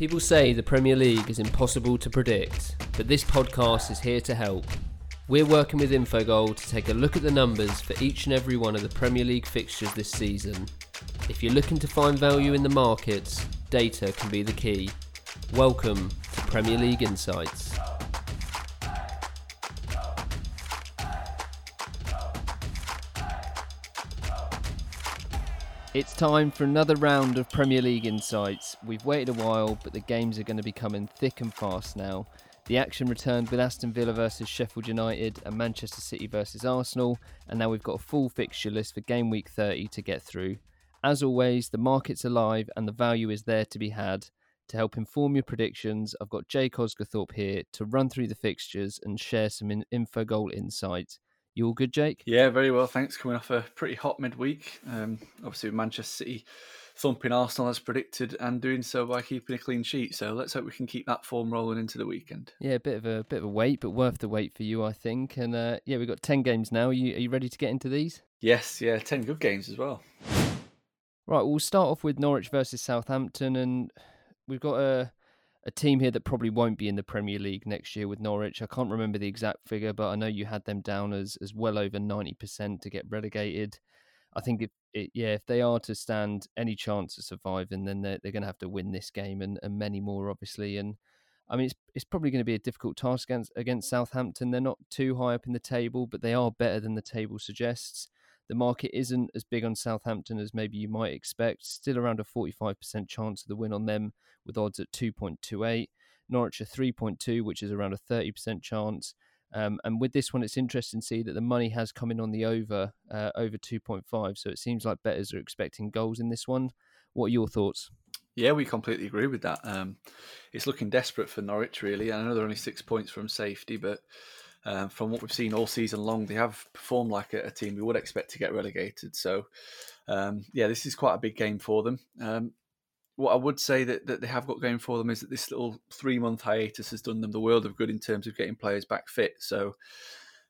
People say the Premier League is impossible to predict, but this podcast is here to help. We're working with Infogol to take a look at the numbers for each and every one of the Premier League fixtures this season. If you're looking to find value in the markets, data can be the key. Welcome to Premier League Insights. It's time for another round of Premier League insights. We've waited a while, but the games are going to be coming thick and fast now. The action returned with Aston Villa versus Sheffield United and Manchester City versus Arsenal, and now we've got a full fixture list for game week 30 to get through. As always, the market's alive and the value is there to be had. To help inform your predictions, I've got Jake Osgathorpe here to run through the fixtures and share some in- Infogol insight. You all good, Jake? Yeah, very well. Thanks. Coming off a pretty hot midweek. Um, obviously, with Manchester City thumping Arsenal as predicted and doing so by keeping a clean sheet. So let's hope we can keep that form rolling into the weekend. Yeah, a bit of a bit of a wait, but worth the wait for you, I think. And uh, yeah, we've got ten games now. Are you, are you ready to get into these? Yes, yeah, ten good games as well. Right, we'll start off with Norwich versus Southampton, and we've got a a team here that probably won't be in the Premier League next year with Norwich. I can't remember the exact figure, but I know you had them down as as well over ninety percent to get relegated. I think if it, yeah, if they are to stand any chance of surviving, then they're, they're going to have to win this game and, and many more, obviously. And I mean, it's it's probably going to be a difficult task against against Southampton. They're not too high up in the table, but they are better than the table suggests. The market isn't as big on Southampton as maybe you might expect. Still around a 45% chance of the win on them, with odds at 2.28. Norwich a 3.2, which is around a 30% chance. Um, and with this one, it's interesting to see that the money has come in on the over, uh, over 2.5. So it seems like bettors are expecting goals in this one. What are your thoughts? Yeah, we completely agree with that. Um, it's looking desperate for Norwich, really. I know they're only six points from safety, but um, from what we've seen all season long, they have performed like a, a team we would expect to get relegated. So, um, yeah, this is quite a big game for them. Um, what I would say that, that they have got going for them is that this little three month hiatus has done them the world of good in terms of getting players back fit. So,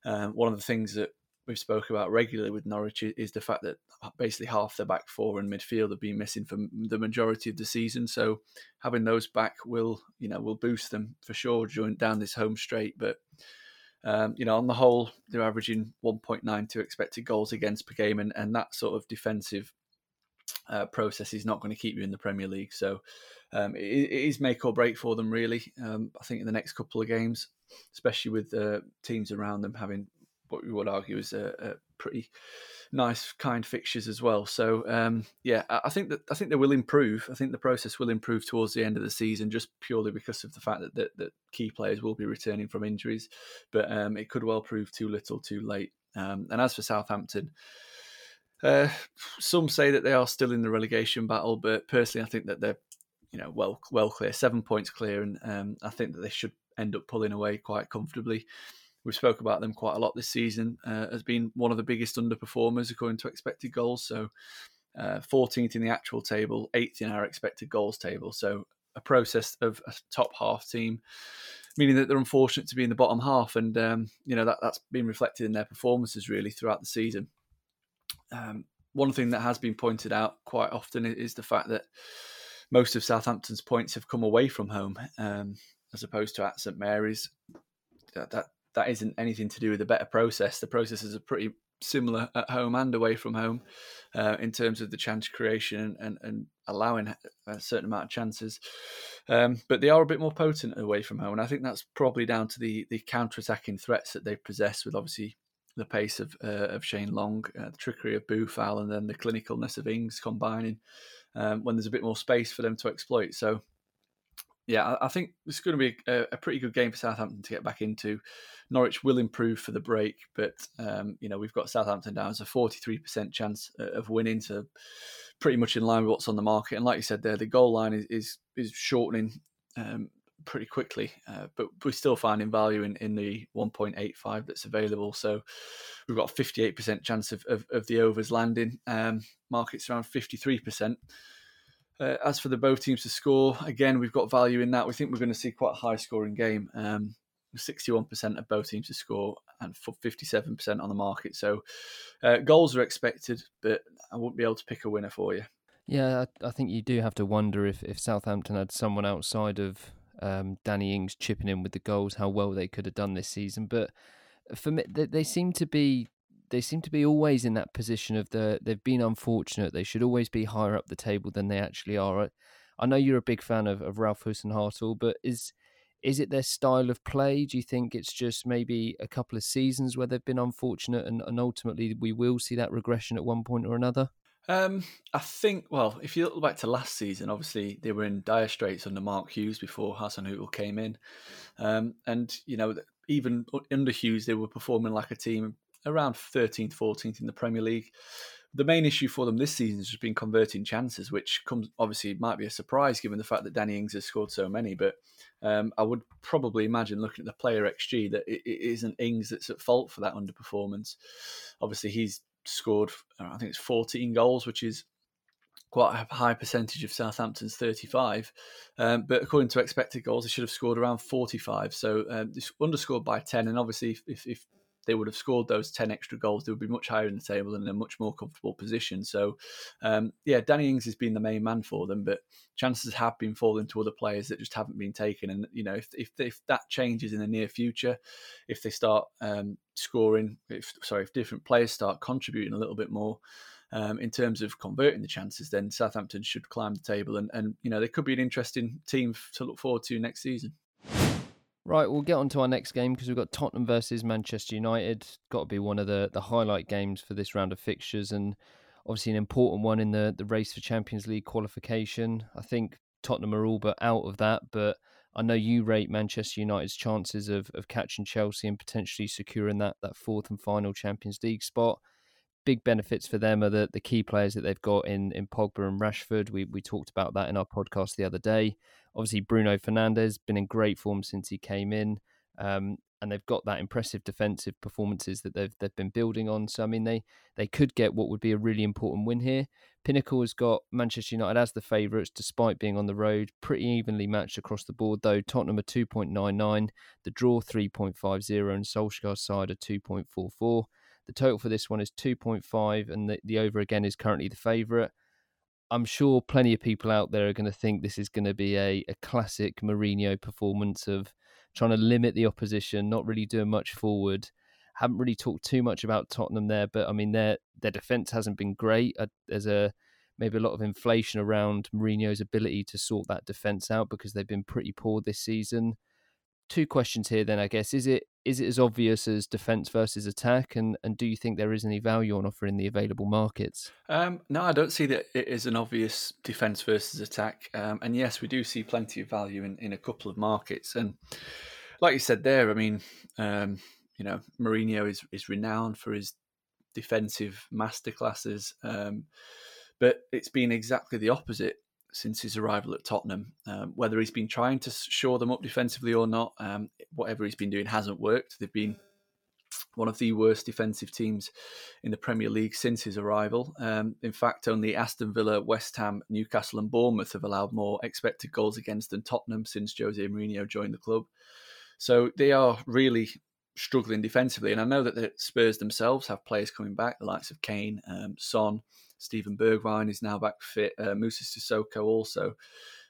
um, one of the things that we've spoke about regularly with Norwich is the fact that basically half their back four and midfield have been missing for the majority of the season. So having those back will, you know, will boost them for sure during down this home straight. But um, you know, on the whole, they're averaging 1.92 expected goals against per game, and, and that sort of defensive uh, process is not going to keep you in the Premier League. So um, it, it is make or break for them, really. Um, I think in the next couple of games, especially with uh, teams around them having what we would argue is a, a pretty nice, kind fixtures as well. So um, yeah, I think that I think they will improve. I think the process will improve towards the end of the season, just purely because of the fact that that, that key players will be returning from injuries. But um, it could well prove too little, too late. Um, and as for Southampton. Uh, some say that they are still in the relegation battle, but personally, I think that they're, you know, well, well clear, seven points clear, and um, I think that they should end up pulling away quite comfortably. We've spoke about them quite a lot this season. Uh, has been one of the biggest underperformers according to expected goals. So, uh, 14th in the actual table, eighth in our expected goals table. So, a process of a top half team, meaning that they're unfortunate to be in the bottom half, and um, you know that that's been reflected in their performances really throughout the season. Um, one thing that has been pointed out quite often is the fact that most of Southampton's points have come away from home, um, as opposed to at St Mary's. That, that that isn't anything to do with a better process. The processes are pretty similar at home and away from home uh, in terms of the chance creation and, and allowing a certain amount of chances. Um, but they are a bit more potent away from home, and I think that's probably down to the the counter attacking threats that they possess, with obviously the pace of uh, of Shane Long, uh, the trickery of Boufal, and then the clinicalness of Ings combining um, when there's a bit more space for them to exploit. So yeah, I think it's going to be a, a, pretty good game for Southampton to get back into. Norwich will improve for the break, but um, you know we've got Southampton down as a forty-three percent chance of winning, so pretty much in line with what's on the market. And like you said, there the goal line is is, is shortening um, pretty quickly, uh, but we're still finding value in, in the one point eight five that's available. So we've got a fifty-eight percent chance of, of, of the overs landing. Um, markets around fifty-three percent. Uh, as for the both teams to score, again, we've got value in that. We think we're going to see quite a high scoring game. Um, 61% of both teams to score and 57% on the market. So uh, goals are expected, but I won't be able to pick a winner for you. Yeah, I, I think you do have to wonder if, if Southampton had someone outside of um, Danny Ings chipping in with the goals, how well they could have done this season. But for me, they, they seem to be they seem to be always in that position of the they've been unfortunate. They should always be higher up the table than they actually are. I, I know you're a big fan of, of Ralph Hasenhüttl, but is is it their style of play? Do you think it's just maybe a couple of seasons where they've been unfortunate and, and ultimately we will see that regression at one point or another? Um, I think, well, if you look back to last season, obviously they were in dire straits under Mark Hughes before Hasenhüttl came in. Um, and, you know, even under Hughes, they were performing like a team around 13th, 14th in the Premier League. The main issue for them this season has just been converting chances, which comes obviously might be a surprise given the fact that Danny Ings has scored so many. But um, I would probably imagine looking at the player XG that it, it isn't Ings that's at fault for that underperformance. Obviously, he's scored, I think it's 14 goals, which is quite a high percentage of Southampton's 35. Um, but according to expected goals, they should have scored around 45. So um, underscored by 10. And obviously, if, if they would have scored those 10 extra goals, they would be much higher in the table and in a much more comfortable position. So, um, yeah, Danny Ings has been the main man for them, but chances have been falling to other players that just haven't been taken. And, you know, if, if, if that changes in the near future, if they start um, scoring, if sorry, if different players start contributing a little bit more, um, in terms of converting the chances, then Southampton should climb the table, and, and you know they could be an interesting team to look forward to next season. Right, we'll get on to our next game because we've got Tottenham versus Manchester United. Got to be one of the, the highlight games for this round of fixtures, and obviously an important one in the, the race for Champions League qualification. I think Tottenham are all but out of that, but I know you rate Manchester United's chances of, of catching Chelsea and potentially securing that, that fourth and final Champions League spot. Big benefits for them are the, the key players that they've got in, in Pogba and Rashford. We we talked about that in our podcast the other day. Obviously, Bruno Fernandes been in great form since he came in, um, and they've got that impressive defensive performances that they've they've been building on. So I mean, they they could get what would be a really important win here. Pinnacle has got Manchester United as the favourites, despite being on the road, pretty evenly matched across the board. Though Tottenham are two point nine nine, the draw three point five zero, and Solskjaer's side are two point four four. The total for this one is two point five, and the, the over again is currently the favourite. I'm sure plenty of people out there are going to think this is going to be a, a classic Mourinho performance of trying to limit the opposition, not really doing much forward. Haven't really talked too much about Tottenham there, but I mean their their defense hasn't been great. Uh, there's a maybe a lot of inflation around Mourinho's ability to sort that defense out because they've been pretty poor this season two questions here then I guess. Is it is it as obvious as defense versus attack and and do you think there is any value on offer in the available markets? Um, no, I don't see that it is an obvious defense versus attack. Um, and yes, we do see plenty of value in, in a couple of markets. And like you said there, I mean, um, you know, Mourinho is is renowned for his defensive masterclasses. Um, but it's been exactly the opposite since his arrival at Tottenham. Um, whether he's been trying to shore them up defensively or not, um, whatever he's been doing hasn't worked. They've been one of the worst defensive teams in the Premier League since his arrival. Um, in fact, only Aston Villa, West Ham, Newcastle, and Bournemouth have allowed more expected goals against than Tottenham since Jose Mourinho joined the club. So they are really struggling defensively. And I know that the Spurs themselves have players coming back, the likes of Kane, um, Son, Steven Bergwijn is now back fit. Uh, Moussa Sissoko also.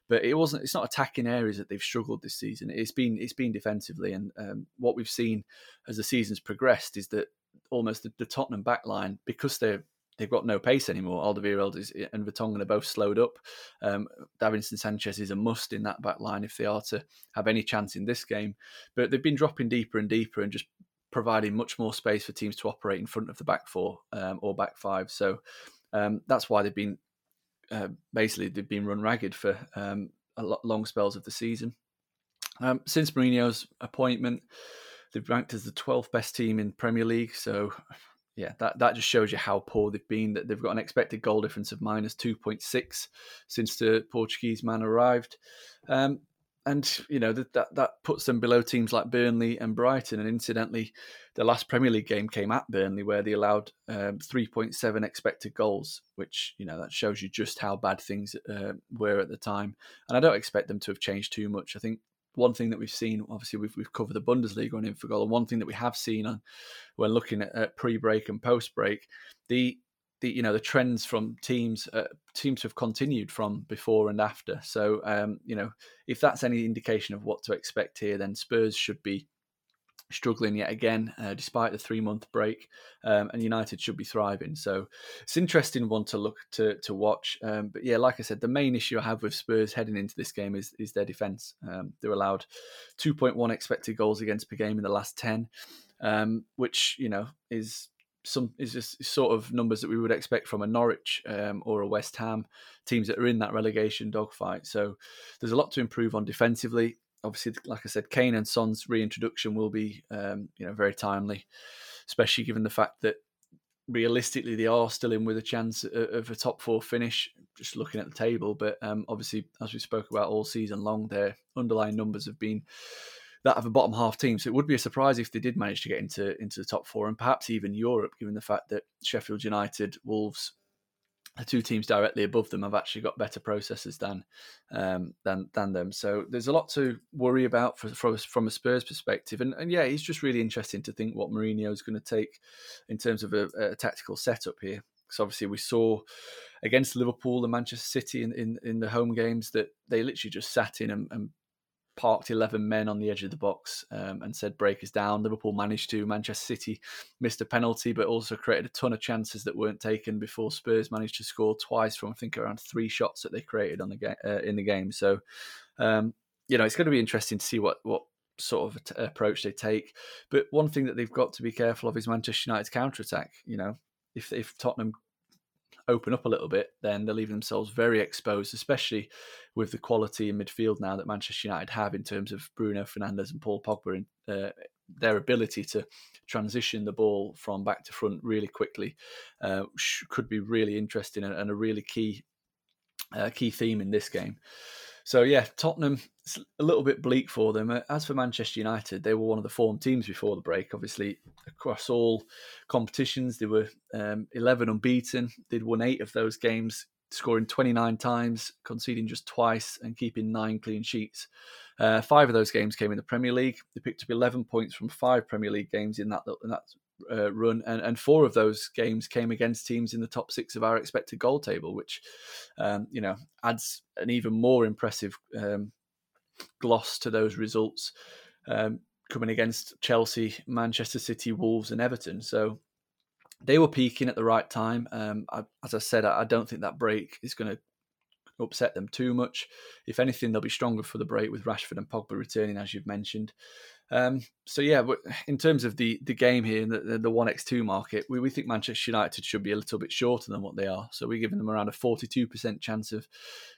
But it wasn't. It's not attacking areas that they've struggled this season. It's been it's been defensively, and um, what we've seen as the season's progressed is that almost the, the Tottenham backline because they're they've got no pace anymore. Alderweireld is, and Vertonghen are both slowed up. Um, Davinson Sanchez is a must in that back line if they are to have any chance in this game. But they've been dropping deeper and deeper and just providing much more space for teams to operate in front of the back four um, or back five. So um, that's why they've been uh, basically they've been run ragged for um, a lot long spells of the season. Um, since Mourinho's appointment, they've ranked as the 12th best team in Premier League. So, yeah, that, that just shows you how poor they've been. That they've got an expected goal difference of minus 2.6 since the Portuguese man arrived. Um, and you know that, that that puts them below teams like Burnley and Brighton. And incidentally, the last Premier League game came at Burnley, where they allowed um, 3.7 expected goals, which you know that shows you just how bad things uh, were at the time. And I don't expect them to have changed too much. I think one thing that we've seen, obviously, we've, we've covered the Bundesliga on Infogol, and one thing that we have seen on when looking at, at pre-break and post-break, the the you know the trends from teams uh, to have continued from before and after. So um, you know if that's any indication of what to expect here, then Spurs should be struggling yet again, uh, despite the three month break, um, and United should be thriving. So it's interesting one to look to to watch. Um, but yeah, like I said, the main issue I have with Spurs heading into this game is is their defence. Um, they're allowed 2.1 expected goals against per game in the last 10, um, which you know is some is just sort of numbers that we would expect from a Norwich um, or a West Ham teams that are in that relegation dogfight. So there's a lot to improve on defensively obviously, like I said, Kane and Son's reintroduction will be, um, you know, very timely, especially given the fact that realistically they are still in with a chance of a top four finish. Just looking at the table, but um, obviously, as we spoke about all season long, their underlying numbers have been that of a bottom half team. So it would be a surprise if they did manage to get into into the top four and perhaps even Europe, given the fact that Sheffield United, Wolves, the two teams directly above them have actually got better processes than um, than than them. So there's a lot to worry about for, from from a Spurs perspective. And, and yeah, it's just really interesting to think what Mourinho is going to take in terms of a, a tactical setup here. Because obviously we saw against Liverpool and Manchester City in, in, in, the home games that they literally just sat in and, and parked 11 men on the edge of the box um, and said break us down. Liverpool managed to. Manchester City missed a penalty, but also created a ton of chances that weren't taken before Spurs managed to score twice from I think around three shots that they created on the game uh, in the game. So, um, you know, it's going to be interesting to see what what sort of approach they take. But one thing that they've got to be careful of is Manchester United's counter attack. You know, if if Tottenham open up a little bit, then they're leaving themselves very exposed, especially with the quality in midfield now that Manchester United have in terms of Bruno Fernandes and Paul Pogba and uh, their ability to transition the ball from back to front really quickly uh, could be really interesting and, and a really key uh, key theme in this game. So yeah, Tottenham a little bit bleak for them. Uh, as for Manchester United, they were one of the form teams before the break. Obviously, across all competitions, they were um, 11 unbeaten. They'd won eight of those games, scoring 29 times, conceding just twice, and keeping nine clean sheets. Uh, five of those games came in the Premier League. They picked up 11 points from five Premier League games in that in that uh, run, and, and four of those games came against teams in the top six of our expected goal table, which um, you know adds an even more impressive um, gloss to those results. Um, coming against Chelsea, Manchester City, Wolves, and Everton. So they were peaking at the right time. Um, I, as I said, I, I, don't think that break is going to upset them too much. If anything, they'll be stronger for the break with Rashford and Pogba returning, as you've mentioned. Um, so yeah, in terms of the the game here, the the one x two market, we, we think Manchester United should be a little bit shorter than what they are. So we're giving them around a forty two percent chance of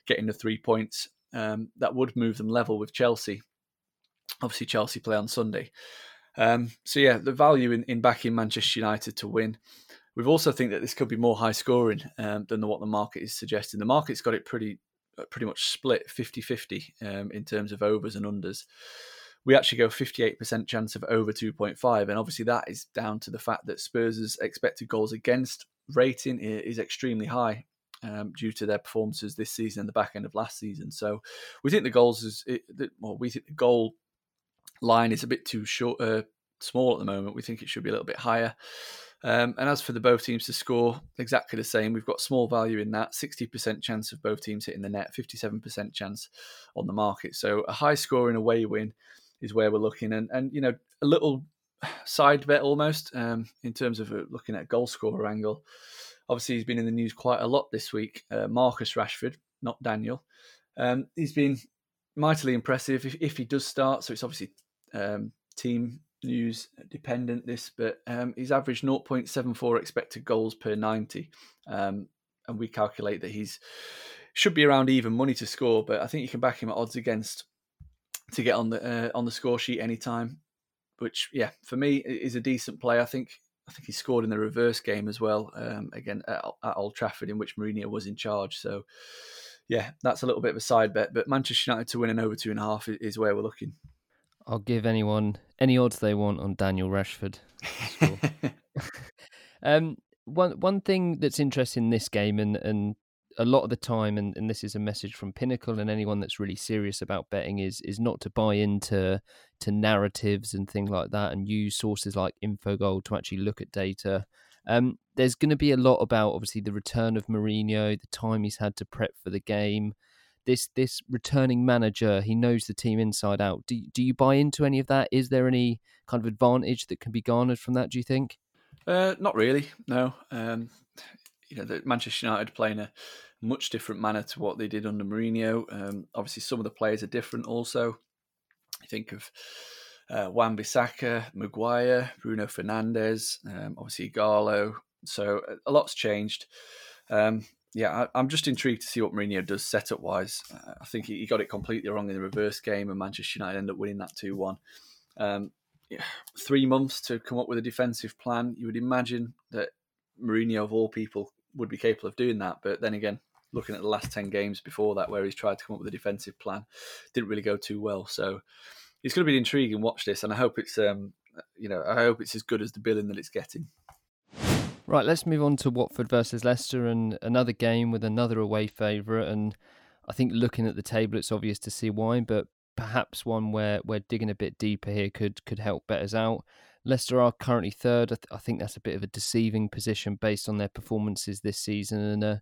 getting the three points. Um, that would move them level with Chelsea. Obviously, Chelsea play on Sunday. Um, so yeah, the value in, in backing Manchester United to win. We've also think that this could be more high scoring um, than what the market is suggesting. The market's got it pretty uh, pretty much split 50-50 um, in terms of overs and unders we actually go 58% chance of over 2.5. And obviously, that is down to the fact that Spurs' expected goals against rating is extremely high. Um, due to their performances this season and the back end of last season, so we think the goals is it, well, we think the goal line is a bit too short, uh, small at the moment. We think it should be a little bit higher. Um, and as for the both teams to score, exactly the same. We've got small value in that 60% chance of both teams hitting the net, 57% chance on the market. So a high scoring away win is where we're looking, and and you know a little side bet almost um, in terms of uh, looking at goal scorer angle. Obviously, he's been in the news quite a lot this week. Uh, Marcus Rashford, not Daniel. Um, he's been mightily impressive if, if, he does start. So it's obviously um, team news dependent. This, but um, he's averaged 0.74 expected goals per 90, um, and we calculate that he's should be around even money to score. But I think you can back him at odds against to get on the uh, on the score sheet anytime. Which, yeah, for me is a decent play. I think I think he scored in the reverse game as well, um, again at, at, Old Trafford, in which Mourinho was in charge. So, yeah, that's a little bit of a side bet. But Manchester United to win an over two and a half is where we're looking. I'll give anyone any odds they want on Daniel Rashford. um, one one thing that's interesting in this game, and and a lot of the time, and, and this is a message from Pinnacle and anyone that's really serious about betting is is not to buy into to narratives and things like that, and use sources like Infogol to actually look at data Um, there's going to be a lot about obviously the return of Mourinho, the time he's had to prep for the game. This this returning manager, he knows the team inside out. Do do you buy into any of that? Is there any kind of advantage that can be garnered from that? Do you think? Uh, not really. No. Um, you know, the Manchester United playing a much different manner to what they did under Mourinho. Um, obviously, some of the players are different. Also, I think of uh, Wan Bissaka, Maguire, Bruno Fernandes, um, obviously Ighalo. So a lot's changed. Um, yeah, I, am just intrigued to see what Mourinho does setup wise. I think he, he, got it completely wrong in the reverse game, and Manchester United end up winning that two one. Um, three months to come up with a defensive plan. You would imagine that Mourinho, of all people, would be capable of doing that. But then again, looking at the last 10 games before that, where he's tried to come up with a defensive plan, didn't really go too well. So it's going to be intriguing. Watch this, and I hope it's, um, you know, I hope it's as good as the billing that it's getting. Right, let's move on to Watford versus Leicester and another game with another away favourite. And I think looking at the table, it's obvious to see why, but perhaps one where, where digging a bit deeper here could could help bet us out. Leicester are currently third. I, th- I, think that's a bit of a deceiving position based on their performances this season. And uh,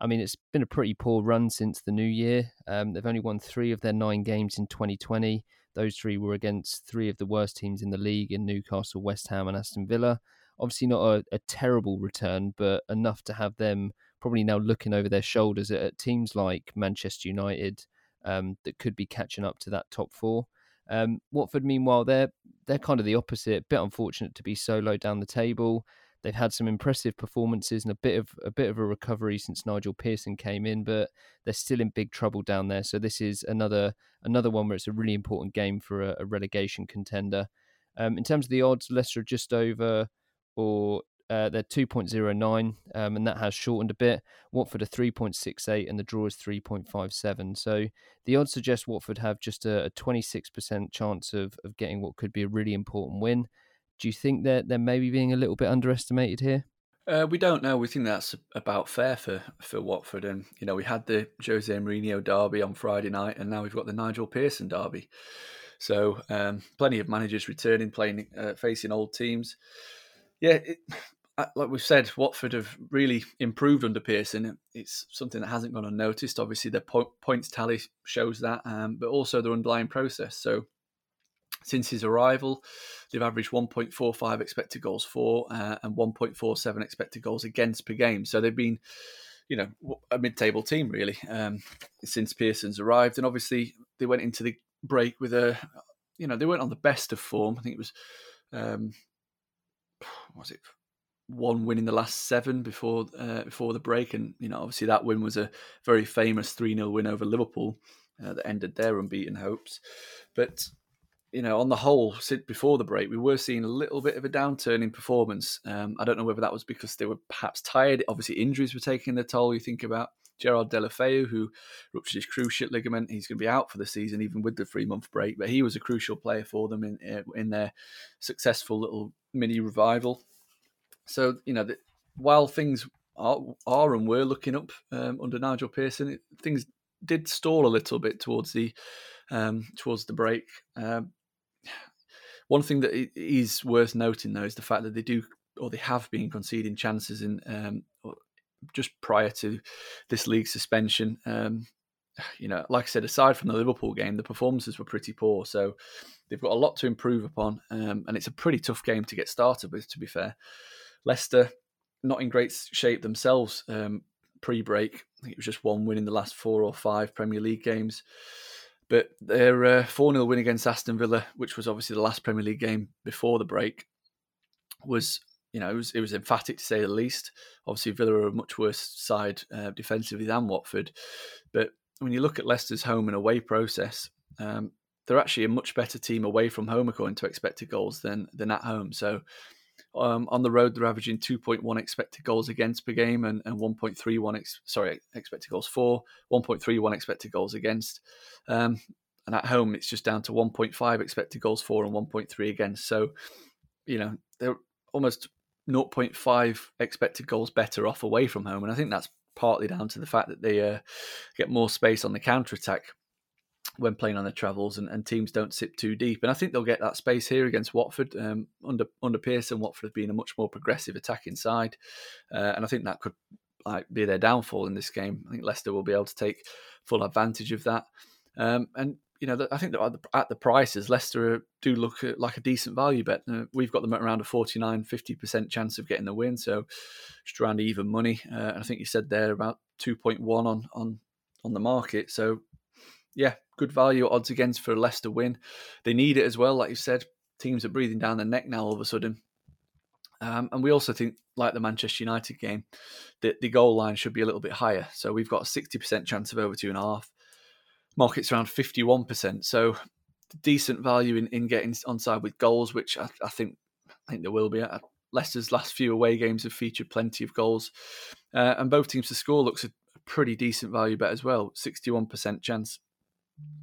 I mean, it's been a pretty poor run since the new year. Um, they've only won three of their nine games in 2020. Those three were against three of the worst teams in the league in Newcastle, West Ham, and Aston Villa. Obviously, not a, a terrible return, but enough to have them probably now looking over their shoulders at, at teams like Manchester United um, that could be catching up to that top four. Um, Watford, meanwhile, they're they're kind of the opposite. Bit unfortunate to be so low down the table. They've had some impressive performances and a bit of a bit of a recovery since Nigel Pearson came in, but they're still in big trouble down there. So this is another another one where it's a really important game for a, a relegation contender. Um, in terms of the odds, Leicester just over or uh, they're 2.09, um, and that has shortened a bit. Watford are 3.68, and the draw is 3.57. So the odds suggest Watford have just a, a 26% chance of, of getting what could be a really important win. Do you think that they're maybe being a little bit underestimated here? Uh, we don't know. We think that's about fair for, for Watford. And, you know, we had the Jose Mourinho derby on Friday night, and now we've got the Nigel Pearson derby. So, um, plenty of managers returning, playing, uh, facing old teams. Yeah, it, like we've said, Watford have really improved under Pearson. It's something that hasn't gone unnoticed. Obviously, their po- points tally shows that, um, but also their underlying process. So, since his arrival, they've averaged 1.45 expected goals for uh, and 1.47 expected goals against per game. So they've been, you know, a mid-table team really um, since Pearson's arrived. And obviously, they went into the break with a, you know, they weren't on the best of form. I think it was, um, was it one win in the last seven before uh, before the break, and you know obviously that win was a very famous three 0 win over Liverpool uh, that ended their unbeaten hopes. But you know, on the whole, before the break, we were seeing a little bit of a downturn in performance. Um, I don't know whether that was because they were perhaps tired. Obviously, injuries were taking their toll. You think about Gerard Deulofeu, who ruptured his cruciate ligament. He's going to be out for the season, even with the three month break. But he was a crucial player for them in in their successful little mini revival. So you know, the, while things are, are and were looking up um, under Nigel Pearson, it, things did stall a little bit towards the um, towards the break. Um, one thing that is worth noting, though, is the fact that they do or they have been conceding chances in um, just prior to this league suspension. Um, you know, like I said, aside from the Liverpool game, the performances were pretty poor. So they've got a lot to improve upon, um, and it's a pretty tough game to get started with. To be fair, Leicester not in great shape themselves um, pre-break. I think it was just one win in the last four or five Premier League games. But their uh, 4 0 win against Aston Villa, which was obviously the last Premier League game before the break, was you know, it was, it was emphatic to say the least. Obviously, Villa are a much worse side uh, defensively than Watford. But when you look at Leicester's home and away process, um, they're actually a much better team away from home according to expected goals than than at home. So um, on the road, they're averaging 2.1 expected goals against per game and, and 1.31 ex- sorry expected goals for 1.31 expected goals against. Um, and at home, it's just down to 1.5 expected goals for and 1.3 against. So, you know, they're almost 0.5 expected goals better off away from home, and I think that's partly down to the fact that they uh, get more space on the counter attack. When playing on their travels, and, and, teams don't sit too deep. And I think they'll get that space here against Watford um, under under Pearson. Watford have been a much more progressive attacking side, uh, and I think that could like be their downfall in this game. I think Leicester will be able to take full advantage of that. Um, and you know, I think at the, prices, Leicester do look like a decent value bet. Uh, we've got them at around a 49, 50% chance of getting the win. So just around even money. Uh, I think you said there about 2.1 on, on, on the market. So yeah, good value odds against for a Leicester win. They need it as well. Like you said, teams are breathing down their neck now all of a sudden. Um, and we also think, like the Manchester United game, that the goal line should be a little bit higher. So we've got a 60% chance of over two and a half market's around 51%. So decent value in, in getting onside with goals, which I, I think I think there will be. Leicester's last few away games have featured plenty of goals, uh, and both teams to score looks a pretty decent value bet as well. 61% chance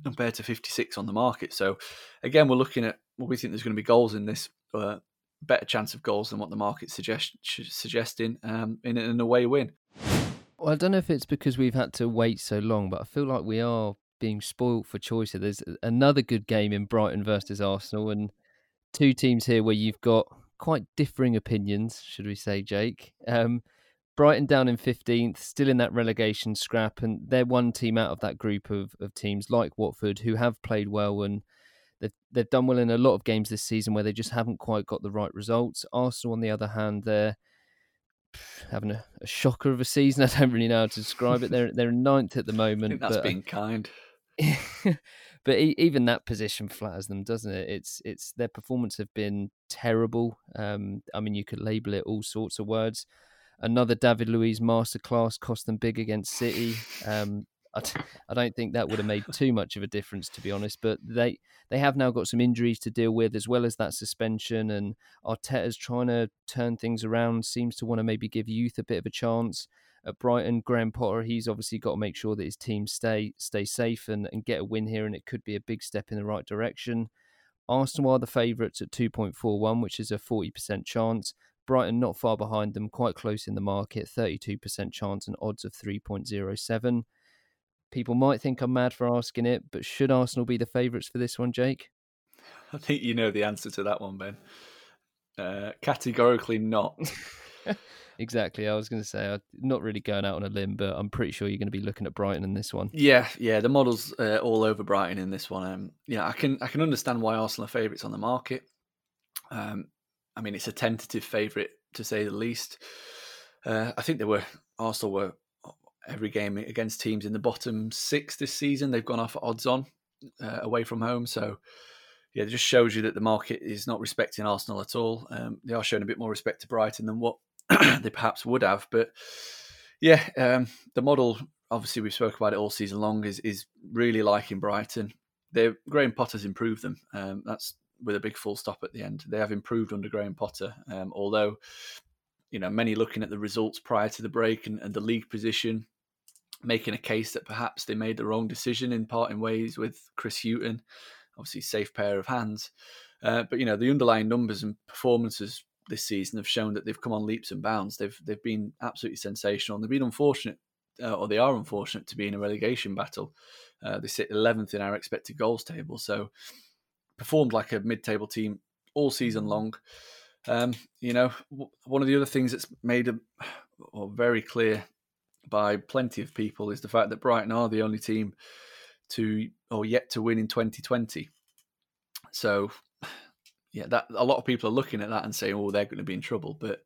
compared to 56 on the market. So again, we're looking at what we think there's going to be goals in this. Uh, better chance of goals than what the market's suggest, suggesting um, in an away win. Well, I don't know if it's because we've had to wait so long, but I feel like we are being spoilt for choice here. There's another good game in Brighton versus Arsenal, and two teams here where you've got quite differing opinions, should we say, Jake? Um, Brighton down in 15th, still in that relegation scrap, and they're one team out of that group of, of teams like Watford who have played well and they've, they've done well in a lot of games this season where they just haven't quite got the right results. Arsenal, on the other hand, they're having a, a shocker of a season. I don't really know how to describe it. They're they're ninth at the moment. that's but, being kind. but even that position flatters them, doesn't it? It's it's their performance have been terrible. Um, I mean, you could label it all sorts of words. Another David Luiz masterclass cost them big against City. Um, I t- I don't think that would have made too much of a difference, to be honest. But they they have now got some injuries to deal with, as well as that suspension. And Arteta's trying to turn things around. Seems to want to maybe give youth a bit of a chance at Brighton. Graham Potter, he's obviously got to make sure that his team stay stay safe and, and get a win here, and it could be a big step in the right direction. Arsenal are the favourites at 2.41, which is a 40% chance. Brighton not far behind them, quite close in the market, 32% chance and odds of 3.07. People might think I'm mad for asking it, but should Arsenal be the favourites for this one, Jake? I think you know the answer to that one, Ben. Uh, categorically not. exactly. I was going to say, I'm not really going out on a limb, but I'm pretty sure you're going to be looking at Brighton in this one. Yeah, yeah. The model's uh, all over Brighton in this one. Um, yeah, I can I can understand why Arsenal are favourites on the market. Um, I mean, it's a tentative favourite to say the least. Uh, I think they were Arsenal were every game against teams in the bottom six this season. They've gone off odds on uh, away from home, so yeah, it just shows you that the market is not respecting Arsenal at all. Um, they are showing a bit more respect to Brighton than what they perhaps would have. But yeah, um, the model obviously we've spoke about it all season long is is really liking Brighton. They're Graham Potter's improved them. Um, that's with a big full stop at the end. They have improved under Graham Potter, um, although you know many looking at the results prior to the break and, and, the league position, making a case that perhaps they made the wrong decision in parting ways with Chris Hughton. Obviously, safe pair of hands. Uh, but you know the underlying numbers and performances this season have shown that they've come on leaps and bounds. They've they've been absolutely sensational. And they've been unfortunate, uh, or they are unfortunate to be in a relegation battle. Uh, they sit 11th in our expected goals table, so performed like a mid-table team all season long. Um, you know, one of the other things that's made a, or very clear by plenty of people is the fact that Brighton are the only team to or yet to win in 2020. So yeah, that a lot of people are looking at that and saying, "Oh, they're going to be in trouble." But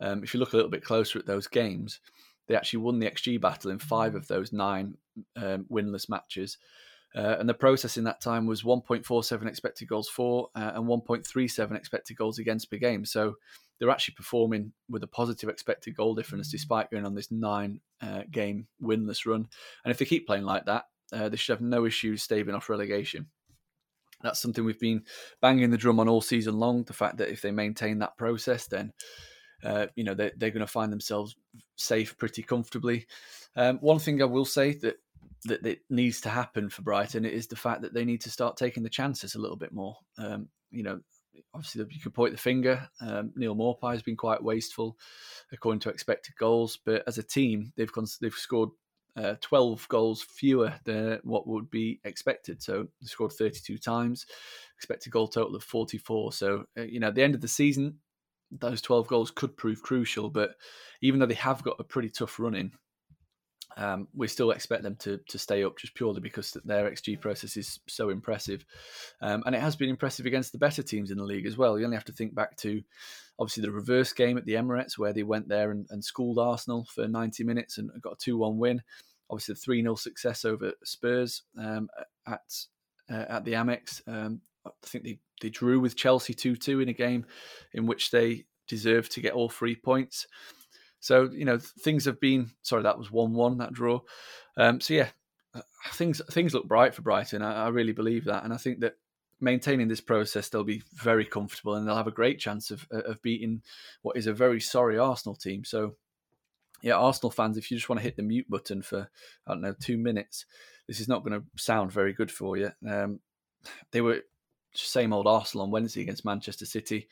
um, if you look a little bit closer at those games, they actually won the XG battle in five of those nine um, winless matches. Uh, and the process in that time was 1.47 expected goals for uh, and 1.37 expected goals against per game. So they're actually performing with a positive expected goal difference despite going on this nine uh, game winless run. And if they keep playing like that, uh, they should have no issues staving off relegation. That's something we've been banging the drum on all season long. The fact that if they maintain that process, then uh, you know they're, they're going to find themselves safe pretty comfortably. Um, one thing I will say that that, that needs to happen for Brighton is the fact that they need to start taking the chances a little bit more. Um, you know, obviously you can point the finger. Um, Neal Maupay has been quite wasteful according to expected goals, but as a team, they've they've scored uh, 12 goals fewer than what would be expected. So they scored 32 times, expected goal total of 44. So, uh, you know, at the end of the season, those 12 goals could prove crucial. But even though they have got a pretty tough run in, um, we still expect them to to stay up just purely because their XG process is so impressive, um, and it has been impressive against the better teams in the league as well. You only have to think back to obviously the reverse game at the Emirates where they went there and, and schooled Arsenal for 90 minutes and got a 2-1 win. Obviously the 3-0 success over Spurs um, at uh, at the Amex. Um, I think they, they drew with Chelsea 2-2 in a game in which they deserved to get all three points. So you know things have been. Sorry, that was one-one that draw. Um, so yeah, uh, things things look bright for Brighton. I, I, really believe that, and I think that maintaining this process, they'll be very comfortable and they'll have a great chance of uh, of beating what is a very sorry Arsenal team. So yeah, Arsenal fans, if you just want to hit the mute button for I don't know two minutes, this is not going to sound very good for you. Um, they were same old Arsenal on Wednesday against Manchester City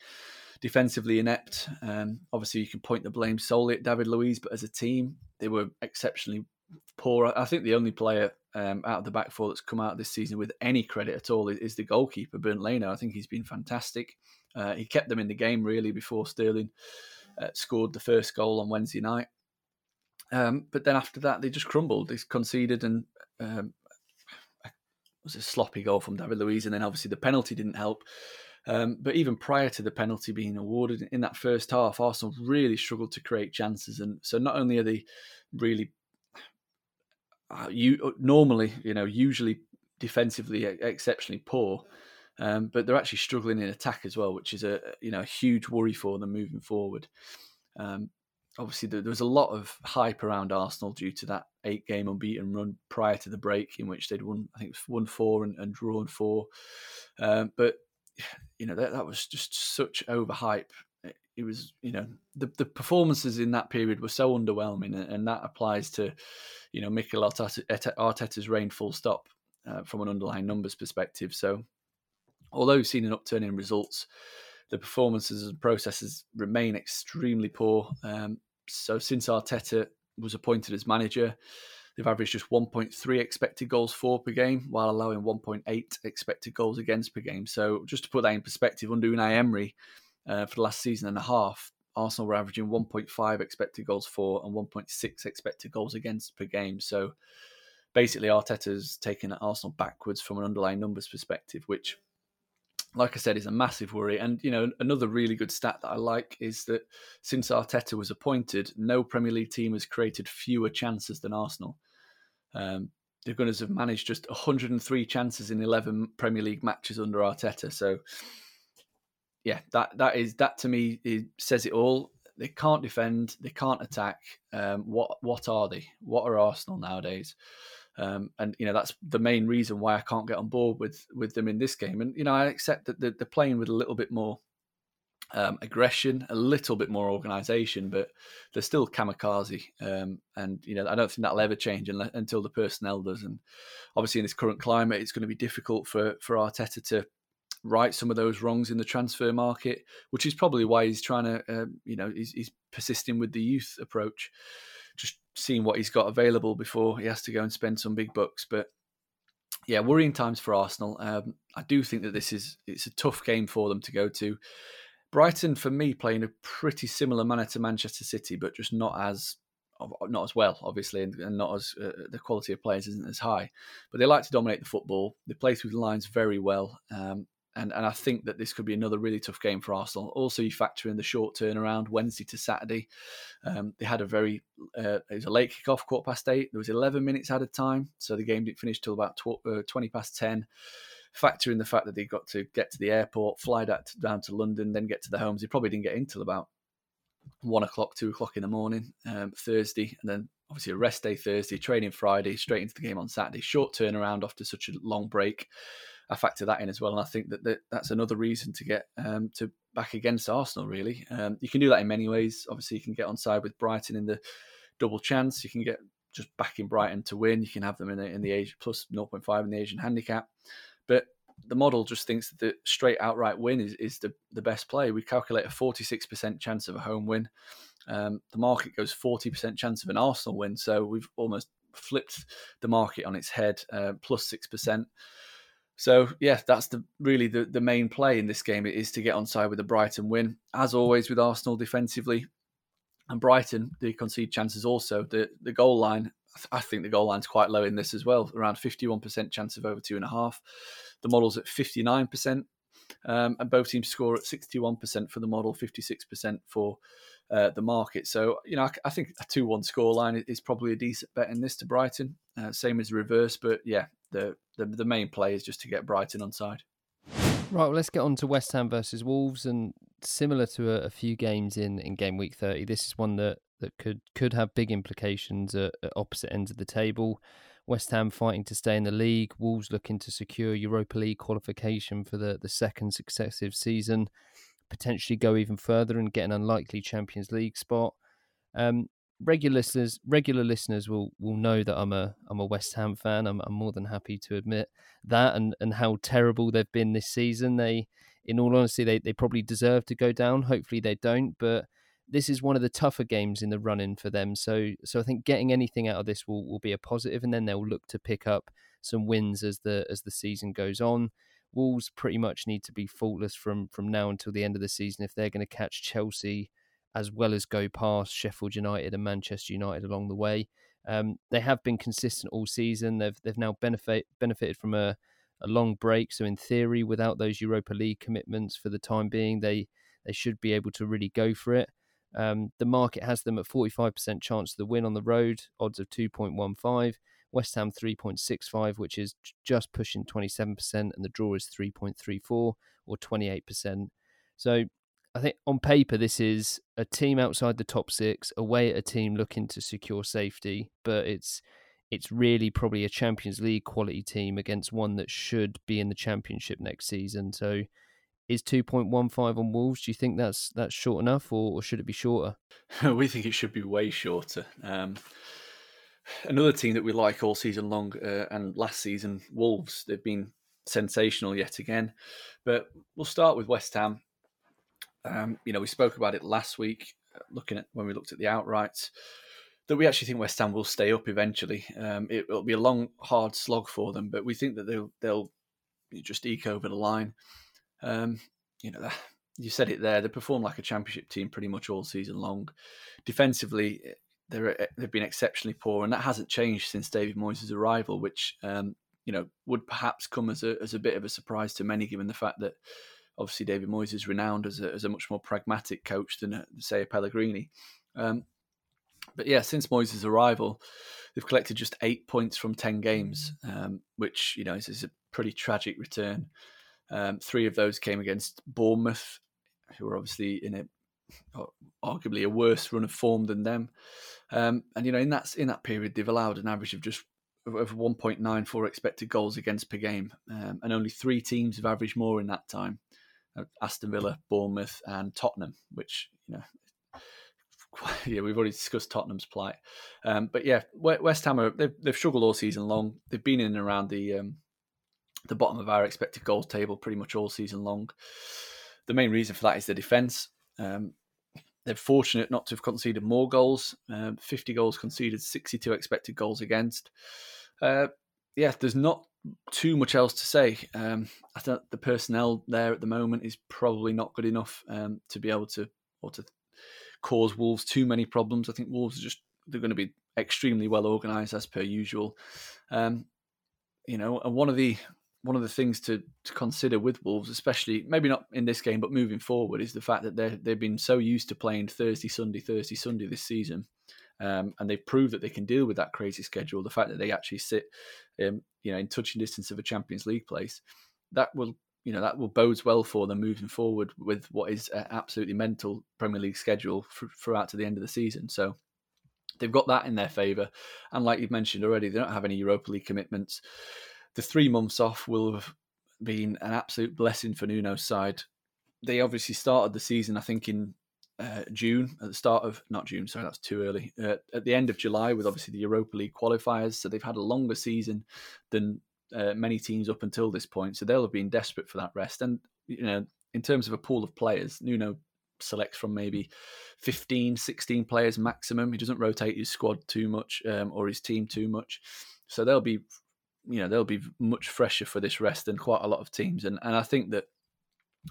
defensively inept. Um, obviously, you can point the blame solely at David Luiz, but as a team, they were exceptionally poor. I think the only player um, out of the back four that's come out this season with any credit at all is, is the goalkeeper, Bernd Leno. I think he's been fantastic. Uh, he kept them in the game really before Sterling uh, scored the first goal on Wednesday night. Um, but then after that, they just crumbled. They conceded and um, it was a sloppy goal from David Luiz, and then obviously the penalty didn't help. Um, but even prior to the penalty being awarded in that first half, Arsenal really struggled to create chances, and so not only are they really uh, you normally, you know, usually defensively exceptionally poor, um, but they're actually struggling in attack as well, which is a you know a huge worry for them moving forward. Um, obviously, there, was a lot of hype around Arsenal due to that eight-game unbeaten run prior to the break, in which they'd won, I think, won four and, and drawn four. Um, but you know that that was just such overhype. It was, you know, the the performances in that period were so underwhelming, and that applies to, you know, Mikel Arteta's reign full stop uh, from an underlying numbers perspective. So, although we've seen an upturn in results, the performances and processes remain extremely poor. Um, so, since Arteta was appointed as manager, They've averaged just 1.3 expected goals for per game, while allowing 1.8 expected goals against per game. So, just to put that in perspective, under Unai Emery uh, for the last season and a half, Arsenal were averaging 1.5 expected goals for and 1.6 expected goals against per game. So, basically, Arteta's taken Arsenal backwards from an underlying numbers perspective, which like I said, is a massive worry. And you know, another really good stat that I like is that since Arteta was appointed, no Premier League team has created fewer chances than Arsenal. Um, the Gunners have managed just 103 chances in 11 Premier League matches under Arteta. So, yeah, that that is that to me it says it all. They can't defend, they can't attack. Um, what what are they? What are Arsenal nowadays? Um, and you know that's the main reason why I can't get on board with with them in this game. And you know I accept that they're, playing with a little bit more um, aggression, a little bit more organisation, but they're still kamikaze. Um, and you know, I don't think that'll ever change until the personnel does. And obviously, in this current climate, it's going to be difficult for for Arteta to right some of those wrongs in the transfer market, which is probably why he's trying to, uh, you know, he's, he's persisting with the youth approach, seeing what he's got available before he has to go and spend some big bucks. But yeah, worrying times for Arsenal. Um, I do think that this is it's a tough game for them to go to. Brighton, for me, playing a pretty similar manner to Manchester City, but just not as not as well, obviously, and, not as uh, the quality of players isn't as high. But they like to dominate the football. They play through the lines very well, um, and and I think that this could be another really tough game for Arsenal. Also, you factor in the short turnaround, Wednesday to Saturday. Um, they had a very uh, it was a late kickoff, quarter past eight. There was 11 minutes added time, so the game didn't finish till about tw- uh, 20 past 10 factor in the fact that they got to get to the airport, fly that down to London, then get to the homes. They probably didn't get in till about one o'clock, two o'clock in the morning um, Thursday, and then obviously a rest day Thursday, training Friday, straight into the game on Saturday. Short turnaround after such a long break. I factor that in as well, and I think that, that that's another reason to get um, to back against Arsenal. Really, um, you can do that in many ways. Obviously, you can get on side with Brighton in the double chance. You can get just backing Brighton to win. You can have them in the in the age plus 0.5 in the Asian handicap. But the model just thinks that the straight outright win is, is the, the best play. We calculate a 46% chance of a home win. Um, the market goes 40% chance of an Arsenal win. So we've almost flipped the market on its head, uh, plus six percent. So yeah, that's the really the, the main play in this game is to get on side with the Brighton win. As always with Arsenal defensively, and Brighton they concede chances also. The the goal line, I think the goal line's quite low in this as well, around fifty one percent chance of over two and a half. The model's at fifty nine percent, um, and both teams score at sixty one percent for the model, fifty six percent for uh, the market. So you know, I, I think a two-one scoreline is probably a decent bet in this to Brighton. Uh, same as reverse, but yeah, the, the the main play is just to get Brighton on side. Right, well, let's get on to West Ham versus Wolves, and similar to a, a, few games in, in game week thirty, this is one that, that could could have big implications at, at opposite ends of the table. West Ham fighting to stay in the league, Wolves looking to secure Europa League qualification for the, the second successive season potentially go even further and get an unlikely Champions League spot. Um, regular listeners, regular listeners will will know that I'm a I'm a West Ham fan. I'm, I'm more than happy to admit that and and how terrible they've been this season. They, in all honesty, they they probably deserve to go down. Hopefully they don't, but this is one of the tougher games in the run in for them. So so I think getting anything out of this will, will be a positive, and then they'll look to pick up some wins as the as the season goes on. Wolves pretty much need to be faultless from from now until the end of the season if they're going to catch Chelsea as well as go past Sheffield United and Manchester United along the way. Um, they have been consistent all season. They've they've now benefit benefited from a, a long break. So in theory, without those Europa League commitments for the time being, they they should be able to really go for it. Um, the market has them at 45% chance of the win on the road, odds of 2.15. West Ham 3.65, which is just pushing 27%, and the draw is 3.34 or 28%. So I think on paper, this is a team outside the top six, away at a team looking to secure safety, but it's it's really probably a Champions League quality team against one that should be in the Championship next season. So is 2.15 on Wolves. Do you think that's that's short enough, or, or should it be shorter? we think it should be way shorter. Um, another team that we like all season long, uh, and last season, Wolves. They've been sensational yet again. But we'll start with West Ham. Um, you know, we spoke about it last week, uh, looking at when we looked at the outrights, that we actually think West Ham will stay up eventually. Um, it, will be a long, hard slog for them, but we think that they'll they'll just eke over the line. Um, you know, you said it there. They perform like a championship team pretty much all season long. Defensively, they're eh, they've been exceptionally poor, and that hasn't changed since David Moyes' arrival, which um, you know would perhaps come as a as a bit of a surprise to many, given the fact that obviously David Moyes is renowned as a, as a much more pragmatic coach than a, say a Pellegrini. Um, but yeah, since Moyes' arrival, they've collected just eight points from ten games, um, which you know is, is, a pretty tragic return. Um, three of those came against Bournemouth, who are obviously in a arguably a worse run of form than them. Um, and you know, in that in that period, they've allowed an average of just of 1.94 expected goals against per game, um, and only three teams have averaged more in that time: uh, Aston Villa, Bournemouth, and Tottenham. Which you know, yeah, we've already discussed Tottenham's plight. Um, but yeah, West Ham are, they've, they've, struggled all season long. They've been in and around the um, the bottom of our expected goals table pretty much all season long. The main reason for that is the defence. Um, they're fortunate not to have conceded more goals. Um, 50 goals conceded, 62 expected goals against. Uh, yeah, there's not too much else to say. Um, I think the personnel there at the moment is probably not good enough um, to be able to or to cause Wolves too many problems. I think Wolves are just they're going to be extremely well organised as per usual. Um, you know, and one of the one of the things to, to consider with Wolves, especially maybe not in this game, but moving forward, is the fact that they they've been so used to playing Thursday, Sunday, Thursday, Sunday this season, um, and they've proved that they can deal with that crazy schedule. The fact that they actually sit, um, you know, in touching distance of a Champions League place, that will you know that will bodes well for them moving forward with what is absolutely mental Premier League schedule throughout to the end of the season. So they've got that in their favour, and like you've mentioned already, they don't have any Europa League commitments the three months off will have been an absolute blessing for Nuno's side. They obviously started the season, I think, in uh, June at the start of not June, sorry, that's too early. Uh, at the end of July, with obviously the Europa League qualifiers, so they've had a longer season than uh, many teams up until this point. So they'll have been desperate for that rest. And you know, in terms of a pool of players, Nuno selects from maybe 15, 16 players maximum. He doesn't rotate his squad too much um, or his team too much. So they'll be, you know, they'll be much fresher for this rest than quite a lot of teams. And and I think that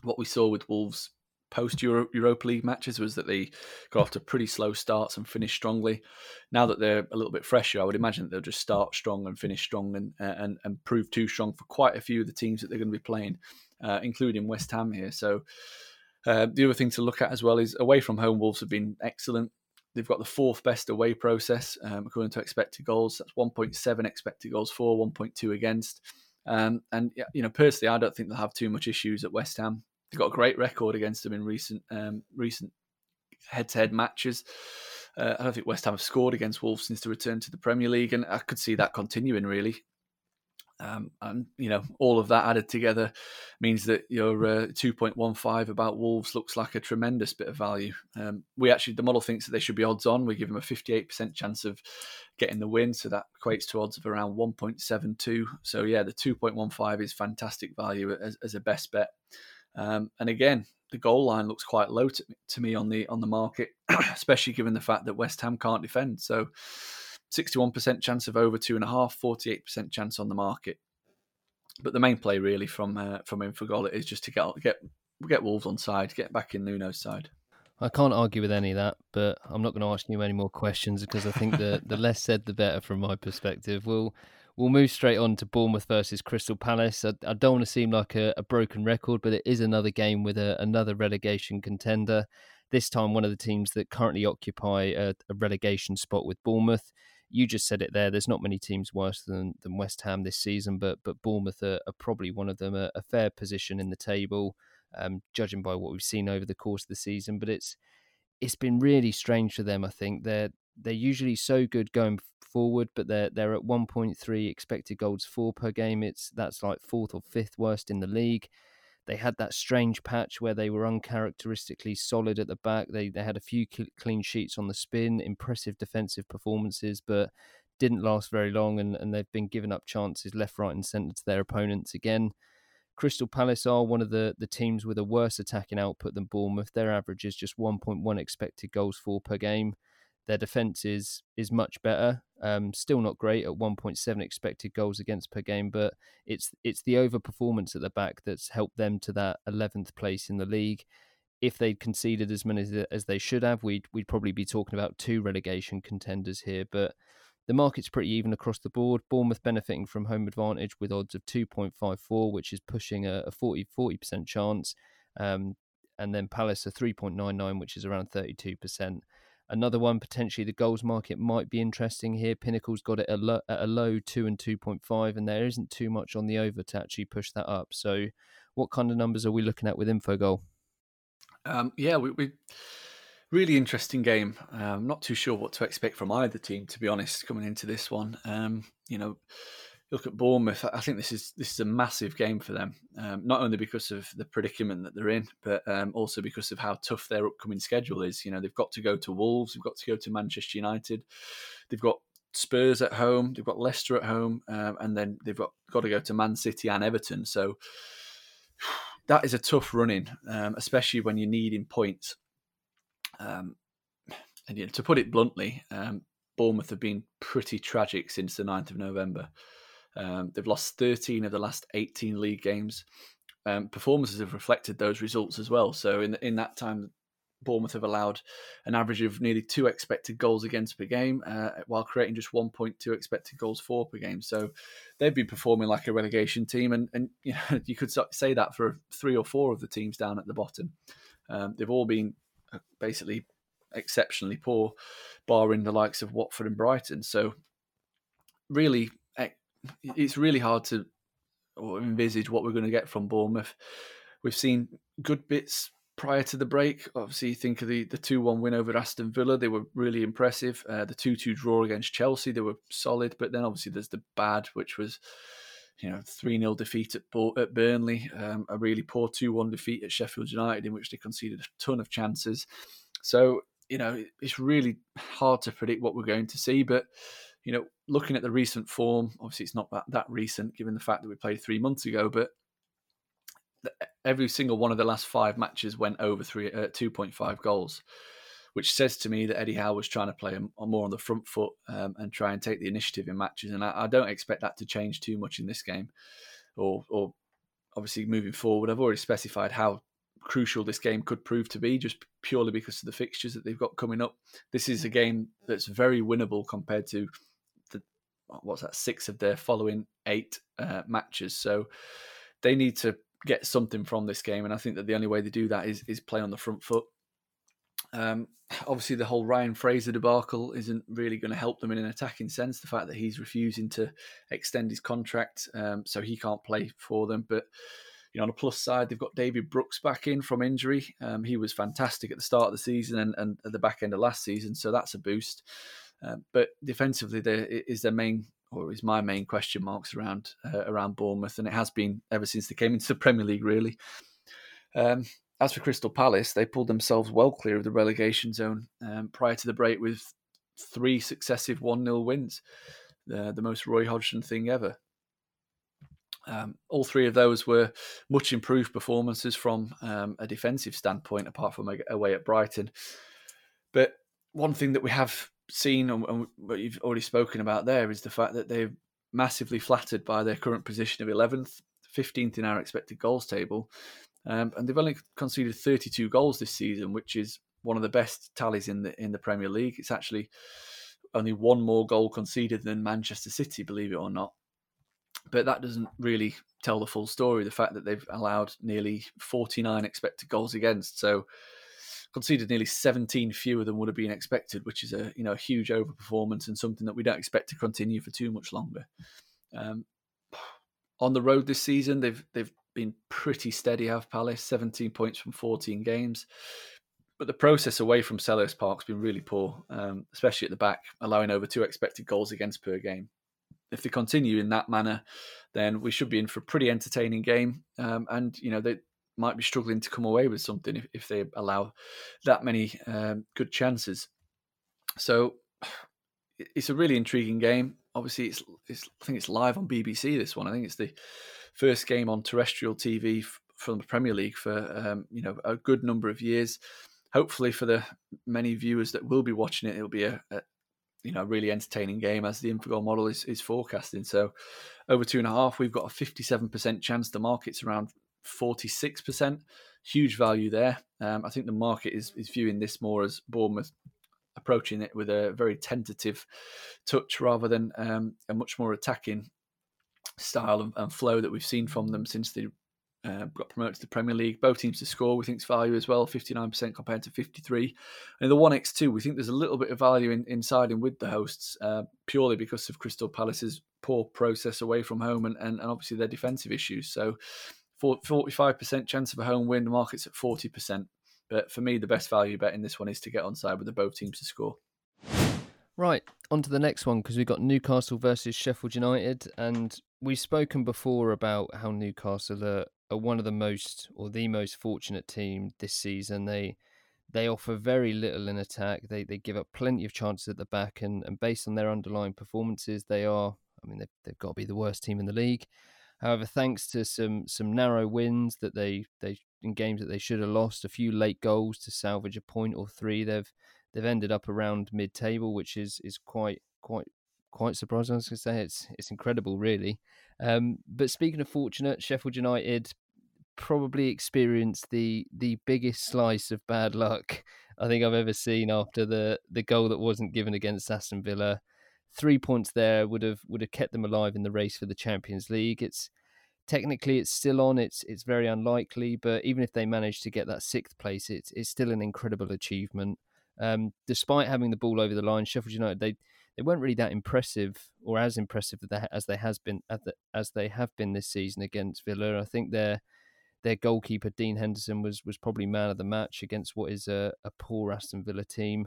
what we saw with Wolves post Europa League matches was that they got off to pretty slow starts and finished strongly. Now that they're a little bit fresher, I would imagine they'll just start strong and finish strong and and, and prove too strong for quite a few of the teams that they're going to be playing, uh, including West Ham here. So uh, the other thing to look at as well is away from home, Wolves have been excellent. They've got the fourth best away process um, according to expected goals. That's 1.7 expected goals for, 1.2 against. Um, and you know, personally, I don't think they'll have too much issues at West Ham. They've got a great record against them in recent um, recent head-to-head matches. Uh, I don't think West Ham have scored against Wolves since the return to the Premier League, and I could see that continuing really. Um, and you know, all of that added together means that your uh, 2.15 about Wolves looks like a tremendous bit of value. Um, we actually, the model thinks that they should be odds on. We give them a 58% chance of getting the win, so that equates to odds of around 1.72. So yeah, the 2.15 is fantastic value as, as a best bet. Um, and again, the goal line looks quite low to, to me on the on the market, especially given the fact that West Ham can't defend. So, 61% chance of over two and a half, 48% chance on the market. But the main play really from uh, from goal is just to get get get Wolves on side, get back in Nuno's side. I can't argue with any of that, but I'm not going to ask you any more questions because I think the the less said, the better from my perspective. We'll we'll move straight on to Bournemouth versus Crystal Palace. I, I don't want to seem like a, a, broken record, but it is another game with a, another relegation contender. This time, one of the teams that currently occupy a, a, relegation spot with Bournemouth. You just said it there. There's not many teams worse than, than West Ham this season, but but Bournemouth are, are probably one of them, a, a fair position in the table, um, judging by what we've seen over the course of the season. But it's it's been really strange for them. I think they're they're usually so good going forward, but they're they're at 1.3 expected goals for per game. It's that's like fourth or fifth worst in the league. They had that strange patch where they were uncharacteristically solid at the back. They they had a few clean sheets on the spin, impressive defensive performances, but didn't last very long, and, and they've been giving up chances left, right, and centre to their opponents again. Crystal Palace are one of the, the teams with a worse attacking output than Bournemouth. Their average is just 1.1 expected goals for per game. Their defense is is much better. Um, still not great at 1.7 expected goals against per game, but it's it's the overperformance at the back that's helped them to that 11th place in the league. If they'd conceded as many as they should have, we'd we'd probably be talking about two relegation contenders here. But the market's pretty even across the board. Bournemouth benefiting from home advantage with odds of 2.54, which is pushing a, a 40 40% chance. Um, and then Palace a 3.99, which is around 32%. Another one potentially the goals market might be interesting here. Pinnacle's got it at, a low two and two point five, and there isn't too much on the over to actually push that up. So, what kind of numbers are we looking at with Infogol? Um, yeah, we, we, really interesting game. Um, not too sure what to expect from either team, to be honest, coming into this one. Um, you know, look at Bournemouth, I think this is this is a massive game for them. Um, not only because of the predicament that they're in, but um, also because of how tough their upcoming schedule is. You know, they've got to go to Wolves, they've got to go to Manchester United, they've got Spurs at home, they've got Leicester at home, um, and then they've got got to go to Man City and Everton. So that is a tough running, um, especially when you're needing points. Um, and you know, to put it bluntly, um, Bournemouth have been pretty tragic since the 9th of November. Um, they've lost 13 of the last 18 league games. Um, performances have reflected those results as well. So in in that time, Bournemouth have allowed an average of nearly two expected goals against per game, uh, while creating just 1.2 expected goals for per game. So they've been performing like a relegation team, and and you know you could say that for three or four of the teams down at the bottom. Um, they've all been uh, basically exceptionally poor, barring the likes of Watford and Brighton. So really it's really hard to envisage what we're going to get from Bournemouth. We've seen good bits prior to the break. Obviously, you think of the the two one win over Aston Villa; they were really impressive. Uh, the two two draw against Chelsea, they were solid. But then obviously there's the bad, which was you know three 0 defeat at at Burnley, um, a really poor two one defeat at Sheffield United, in which they conceded a ton of chances. So you know it's really hard to predict what we're going to see, but you know, looking at the recent form, obviously it's not that, that recent given the fact that we played three months ago, but every single one of the last five matches went over three uh, two point five goals, which says to me that Eddie Howe was trying to play more on the front foot um, and try and take the initiative in matches, and I, I, don't expect that to change too much in this game, or or obviously moving forward. I've already specified how crucial this game could prove to be just purely because of the fixtures that they've got coming up. This is a game that's very winnable compared to what's that six of their following eight uh, matches. So they need to get something from this game, and I think that the only way they do that is is play on the front foot. Um, obviously, the whole Ryan Fraser debacle isn't really going to help them in an attacking sense. The fact that he's refusing to extend his contract, um, so he can't play for them, but you know, on the plus side, they've got David Brooks back in from injury. Um, he was fantastic at the start of the season and, and, at the back end of last season, so that's a boost. Um, but defensively, there is their main or is my main question marks around uh, around Bournemouth, and it has been ever since they came into the Premier League, really. Um, as for Crystal Palace, they pulled themselves well clear of the relegation zone um, prior to the break with three successive 1 0 wins, uh, the most Roy Hodgson thing ever. Um, all three of those were much improved performances from um, a defensive standpoint, apart from away at Brighton. But one thing that we have seen and what you've already spoken about there is the fact that they're massively flattered by their current position of 11th, 15th in our expected goals table. Um, and they've only conceded 32 goals this season, which is one of the best tallies in the in the Premier League. It's actually only one more goal conceded than Manchester City, believe it or not but that doesn't really tell the full story. The fact that they've allowed nearly 49 expected goals against, so conceded nearly 17 fewer than would have been expected, which is a you know a huge overperformance and something that we don't expect to continue for too much longer. Um, on the road this season, they've they've been pretty steady. Have Palace 17 points from 14 games, but the process away from Selhurst Park's been really poor, um, especially at the back, allowing over two expected goals against per game if they continue in that manner, then we should be in for a pretty entertaining game. Um, and you know they might be struggling to come away with something if, if they allow that many um, good chances. So it's a really intriguing game. Obviously, it's, it's I think it's live on BBC. This one, I think it's the first game on terrestrial TV f- from the Premier League for um, you know a good number of years. Hopefully, for the many viewers that will be watching it, it'll be a, a, you know, really entertaining game as the Infogol model is, is forecasting. So over two and a half, we've got a 57% chance. The market's around 46%. Huge value there. Um, I think the market is, is viewing this more as Bournemouth approaching it with a very tentative touch rather than um, a much more attacking style and, and, flow that we've seen from them since they uh, got promoted to the Premier League. Both teams to score, we think it's value as well, 59% compared to 53. And the 1x2, we think there's a little bit of value in, in siding with the hosts, uh, purely because of Crystal Palace's poor process away from home and, and, and obviously their defensive issues. So 45% chance of a home win, the market's at 40%. But for me, the best value bet in this one is to get on side with the both teams to score. Right, on to the next one because we've got Newcastle versus Sheffield United. And we've spoken before about how Newcastle are are one of the most or the most fortunate team this season. They they offer very little in attack. They they give up plenty of chances at the back, and, and based on their underlying performances, they are. I mean, they've, they've got to be the worst team in the league. However, thanks to some some narrow wins that they they in games that they should have lost, a few late goals to salvage a point or three, they've they've ended up around mid table, which is is quite quite quite surprising. I was going to say it's it's incredible, really. Um, but speaking of fortunate, Sheffield United probably experienced the the biggest slice of bad luck I think I've ever seen after the the goal that wasn't given against Aston Villa. Three points there would have would have kept them alive in the race for the Champions League. It's technically it's still on. It's it's very unlikely, but even if they manage to get that sixth place, it's it's still an incredible achievement. Um, despite having the ball over the line, Sheffield United they they weren't really that impressive or as impressive as they has been as they have been this season against Villa. I think they're their goalkeeper Dean Henderson was was probably man of the match against what is a, a poor Aston Villa team.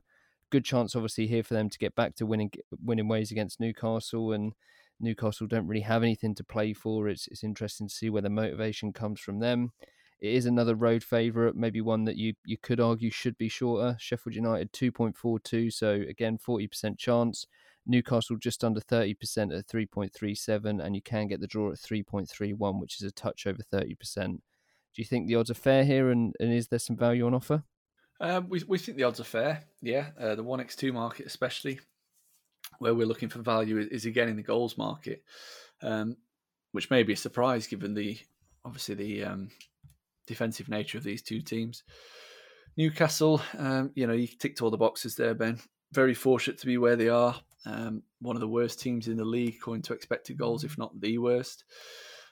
Good chance, obviously, here for them to get back to winning winning ways against Newcastle, and Newcastle don't really have anything to play for. It's it's interesting to see where the motivation comes from them. It is another road favourite, maybe one that you you could argue should be shorter. Sheffield United two point four two, so again forty percent chance. Newcastle just under 30% at 3.37, and you can get the draw at 3.31, which is a touch over 30% Do you think the odds are fair here, and, and is there some value on offer? Um, we we think the odds are fair. Yeah, uh, the one x two market especially, where we're looking for value is, is again in the goals market, um, which may be a surprise given the obviously the um, defensive nature of these two teams. Newcastle, um, you know, you ticked all the boxes there, Ben. Very fortunate to be where they are. Um, one of the worst teams in the league, according to expected goals, if not the worst.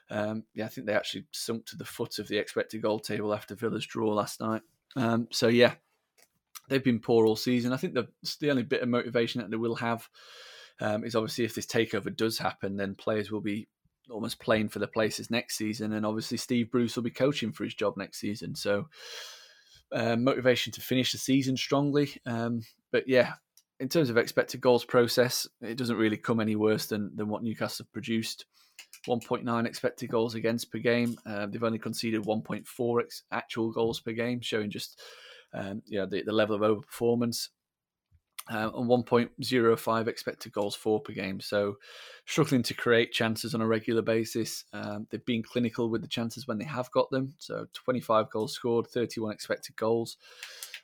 Um, yeah, I think they actually sunk to the foot of the expected goal table after Villa's draw last night. Um, so yeah, they've been poor all season. I think the the only bit of motivation that they will have um, is obviously if this takeover does happen, then players will be almost playing for the places next season, and obviously Steve Bruce will be coaching for his job next season. So uh, motivation to finish the season strongly. Um, but yeah, in terms of expected goals process, it doesn't really come any worse than than what Newcastle have produced. 1.9 expected goals against per game. Uh, they've only conceded 1.4 ex- actual goals per game, showing just um, you know the, the level of overperformance. Uh, and 1.05 expected goals for per game. So struggling to create chances on a regular basis. Um, they've been clinical with the chances when they have got them. So 25 goals scored, 31 expected goals.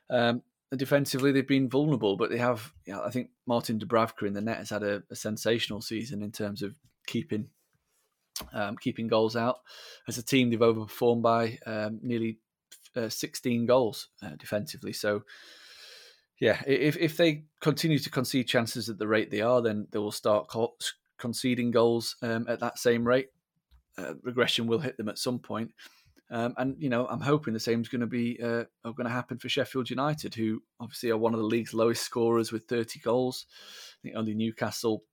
Um, defensively, they've been vulnerable, but they have. You know, I think Martin Dubravka in the net has had a, a sensational season in terms of keeping um, keeping goals out. As a team, they've overperformed by um, nearly uh, 16 goals uh, defensively. So, yeah, if, if they continue to concede chances at the rate they are, then they will start co- conceding goals um, at that same rate. Uh, regression will hit them at some point. Um, and you know, I'm hoping the same is going to be uh, going to happen for Sheffield United, who obviously are one of the league's lowest scorers with 30 goals. I think only Newcastle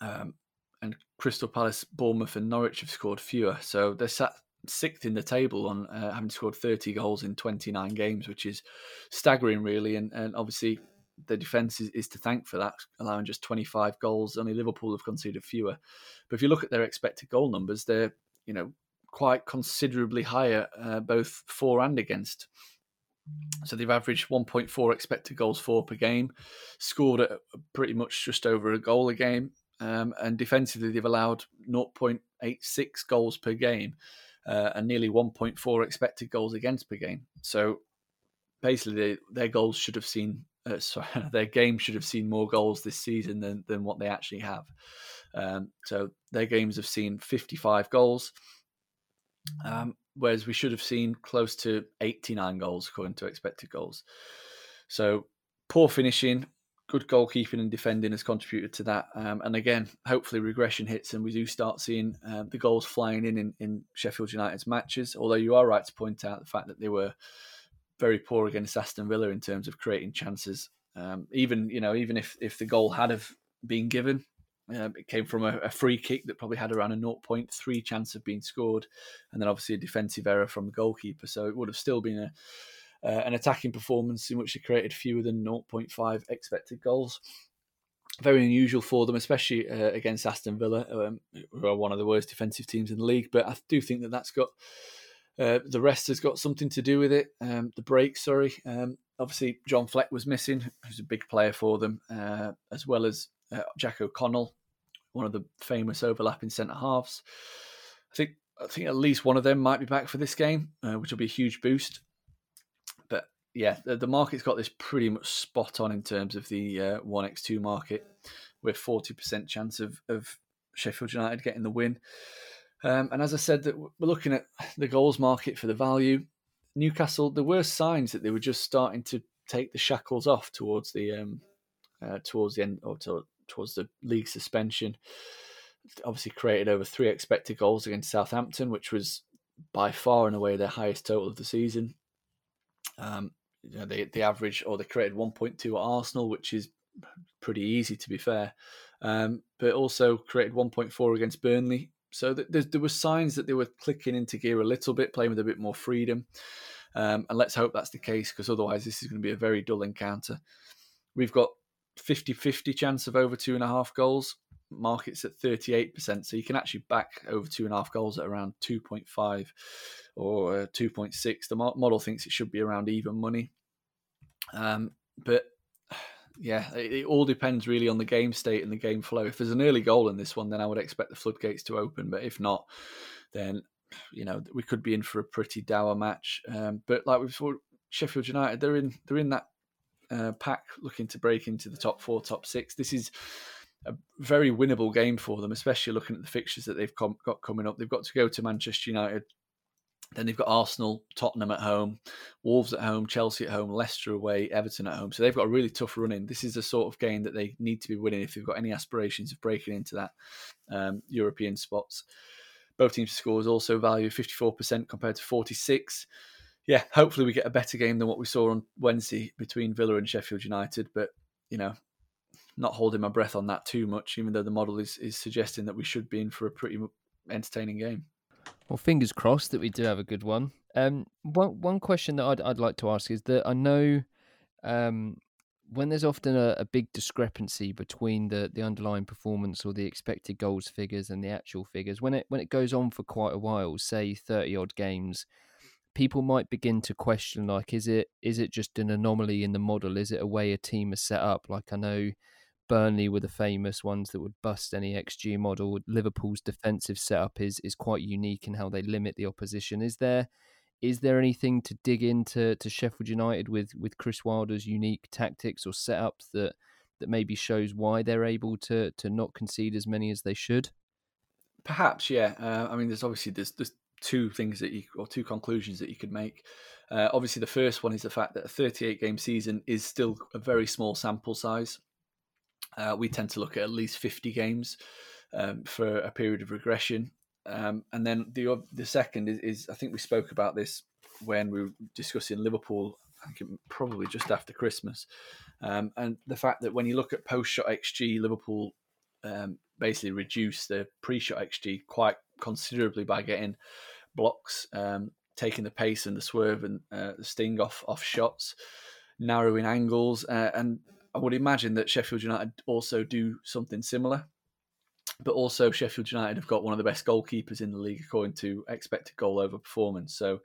um, and Crystal Palace, Bournemouth, and Norwich have scored fewer. So they're sat sixth in the table on uh, having scored 30 goals in 29 games, which is staggering, really. And, and obviously, the defence is, is, to thank for that, allowing just 25 goals. Only Liverpool have conceded fewer. But if you look at their expected goal numbers, they're you know quite considerably higher, uh, both for and against. So they've averaged 1.4 expected goals for per game, scored at pretty much just over a goal a game, um, and defensively, they've allowed 0.86 goals per game uh, and nearly 1.4 expected goals against per game. So basically, they, their goals should have seen, uh, sorry, their game should have seen more goals this season than, than what they actually have. Um, so their games have seen 55 goals, um, whereas we should have seen close to 89 goals according to expected goals. So poor finishing, good goalkeeping and defending has contributed to that. Um, and again, hopefully regression hits and we do start seeing uh, the goals flying in, in, in Sheffield United's matches. Although you are right to point out the fact that they were very poor against Aston Villa in terms of creating chances. Um, even you know, even if if the goal had have been given, uh, it came from a, a, free kick that probably had around a 0.3 chance of being scored, and then obviously a defensive error from the goalkeeper. So it would have still been a uh, an attacking performance in which they created fewer than 0.5 expected goals. Very unusual for them, especially uh, against Aston Villa, um, who are one of the worst defensive teams in the league. But I do think that that's got uh, the rest has got something to do with it. Um, the break, sorry. Um, obviously, John Fleck was missing, who's a big player for them, uh, as well as uh, Jack O'Connell, one of the famous overlapping centre halves. I think I think at least one of them might be back for this game, uh, which will be a huge boost yeah, the, the, market's got this pretty much spot on in terms of the uh, one x two market, with forty percent chance of of Sheffield United getting the win. Um, and as I said, that we're looking at the goals market for the value. Newcastle, there were signs that they were just starting to take the shackles off towards the um, uh, towards the end or to, towards the league suspension. Obviously, created over three expected goals against Southampton, which was by far and away their highest total of the season. Um, you know, they, they average or they created 1.2 at Arsenal, which is pretty easy to be fair. Um, but also created 1.4 against Burnley. So th- there, there were signs that they were clicking into gear a little bit, playing with a bit more freedom. Um, and let's hope that's the case because otherwise this is going to be a very dull encounter. We've got 50-50 chance of over two and a half goals. Markets at 38%. So you can actually back over two and a half goals at around 2.5 or uh, 2.6. The model thinks it should be around even money. Um, but yeah, it, it, all depends really on the game state and the game flow. If there's an early goal in this one, then I would expect the floodgates to open. But if not, then you know, we could be in for a pretty dour match. Um, but like we thought, Sheffield United, they're in they're in that uh, pack looking to break into the top four, top six. This is a very winnable game for them, especially looking at the fixtures that they've com- got coming up. They've got to go to Manchester United. Then they've got Arsenal, Tottenham at home, Wolves at home, Chelsea at home, Leicester away, Everton at home. So they've got a really tough run in. This is the sort of game that they need to be winning if they've got any aspirations of breaking into that um, European spots. Both teams' scores also value 54% compared to 46 yeah, hopefully we get a better game than what we saw on Wednesday between Villa and Sheffield United. But you know, not holding my breath on that too much, even though the model is is suggesting that we should be in for a pretty entertaining game. Well, fingers crossed that we do have a good one. Um, one one question that I'd I'd like to ask is that I know, um, when there's often a, a big discrepancy between the the underlying performance or the expected goals figures and the actual figures, when it when it goes on for quite a while, say thirty odd games people might begin to question like is it is it just an anomaly in the model is it a way a team is set up like i know burnley were the famous ones that would bust any xg model liverpool's defensive setup is is quite unique in how they limit the opposition is there is there anything to dig into to sheffield united with with chris wilder's unique tactics or setups that that maybe shows why they're able to to not concede as many as they should perhaps yeah uh, i mean there's obviously there's, there's two things that you or two conclusions that you could make. Uh, obviously, the first one is the fact that a 38 game season is still a very small sample size. Uh, we tend to look at at least 50 games um, for a period of regression. Um, and then the the second is, is, I think we spoke about this when we were discussing Liverpool. I think probably just after Christmas, um, and the fact that when you look at post shot xG, Liverpool um, basically reduced the pre shot xG quite considerably by getting blocks, um, taking the pace and the swerve and uh, the sting off off shots, narrowing angles, uh, and I would imagine that Sheffield United also do something similar. But also, Sheffield United have got one of the best goalkeepers in the league according to expected goal over performance. So,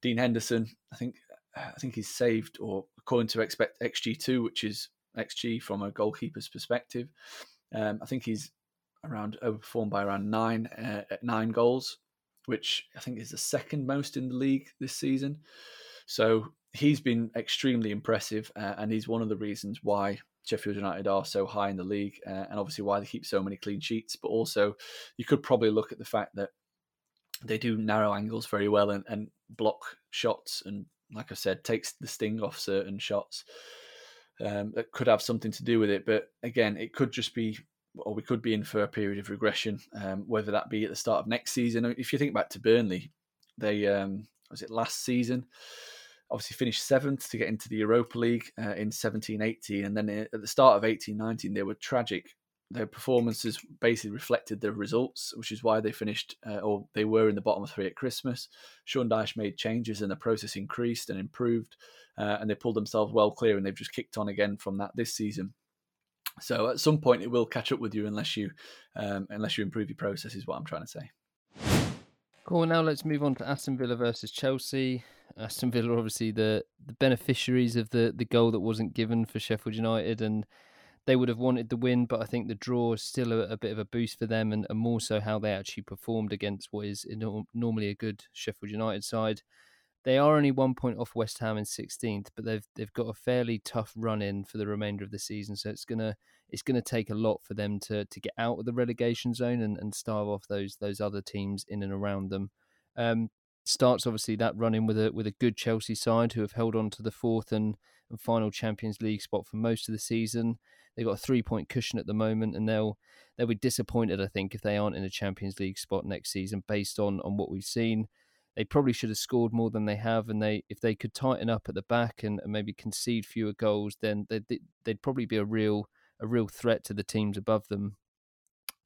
Dean Henderson, I think, I think he's saved, or according to expect XG two, which is XG from a goalkeeper's perspective, um, I think he's around overperformed by around nine uh, nine goals which I think is the second most in the league this season. So he's been extremely impressive, uh, and he's one of the reasons why Sheffield United are so high in the league, uh, and obviously why they keep so many clean sheets. But also, you could probably look at the fact that they do narrow angles very well and, and block shots, and like I said, takes the sting off certain shots. Um, that could have something to do with it, but again, it could just be or we could be in for a period of regression, um, whether that be at the start of next season. If you think back to Burnley, they um, was it last season? Obviously finished seventh to get into the Europa League uh, in 17-18, and then at the start of 18-19 they were tragic. Their performances basically reflected the results, which is why they finished uh, or they were in the bottom three at Christmas. Sean Dyche made changes and the process increased and improved, uh, and they pulled themselves well clear, and they've just kicked on again from that this season. So at some point, it will catch up with you unless you um, unless you improve your process. Is what I'm trying to say. Cool. Now let's move on to Aston Villa versus Chelsea. Aston Villa, obviously the the beneficiaries of the the goal that wasn't given for Sheffield United, and they would have wanted the win, but I think the draw is still a, a bit of a boost for them, and, and, more so how they actually performed against what is normally a good Sheffield United side. They are only one point off West Ham in 16th, but they've they've got a fairly tough run in for the remainder of the season. So it's gonna it's gonna take a lot for them to to get out of the relegation zone and, and starve off those those other teams in and around them. Um, starts obviously that run in with a with a good Chelsea side who have held on to the fourth and, and final Champions League spot for most of the season. They've got a three point cushion at the moment, and they'll they'll be disappointed, I think, if they aren't in a Champions League spot next season, based on on what we've seen they probably should have scored more than they have, and they if they could tighten up at the back and, and maybe concede fewer goals, then they'd, they'd probably be a real a real threat to the teams above them.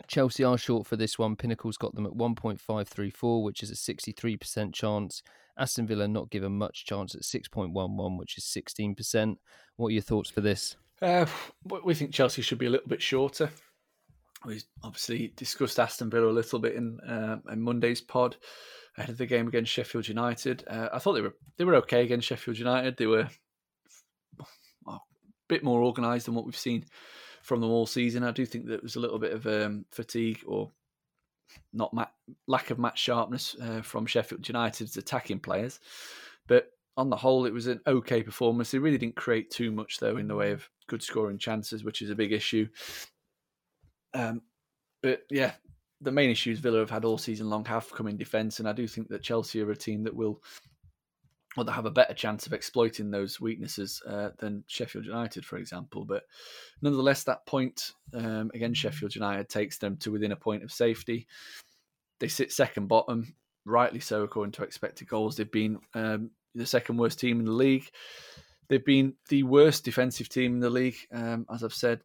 Chelsea are short for this one. Pinnacle's got them at 1.534, which is a 63% chance. Aston Villa not given much chance at 6.11, which is 16%. What are your thoughts for this? Uh, we think Chelsea should be a little bit shorter. We obviously discussed Aston Villa a little bit in, uh, in Monday's pod ahead of the game against Sheffield United. Uh, I thought they were they were okay against Sheffield United. They were a bit more organised than what we've seen from them all season. I do think there was a little bit of um, fatigue or not lack of match sharpness uh, from Sheffield United's attacking players. But on the whole, it was an okay performance. They really didn't create too much, though, in the way of good scoring chances, which is a big issue. Um, but yeah, the main issues Villa have had all season long have come in defence, and I do think that Chelsea are a team that will, or that have a better chance of exploiting those weaknesses uh, than Sheffield United, for example. But nonetheless, that point um, Sheffield United takes them to within a point of safety. They sit second bottom, rightly so according to expected goals. They've been um, the second worst team in the league. They've been the worst defensive team in the league, um, as I've said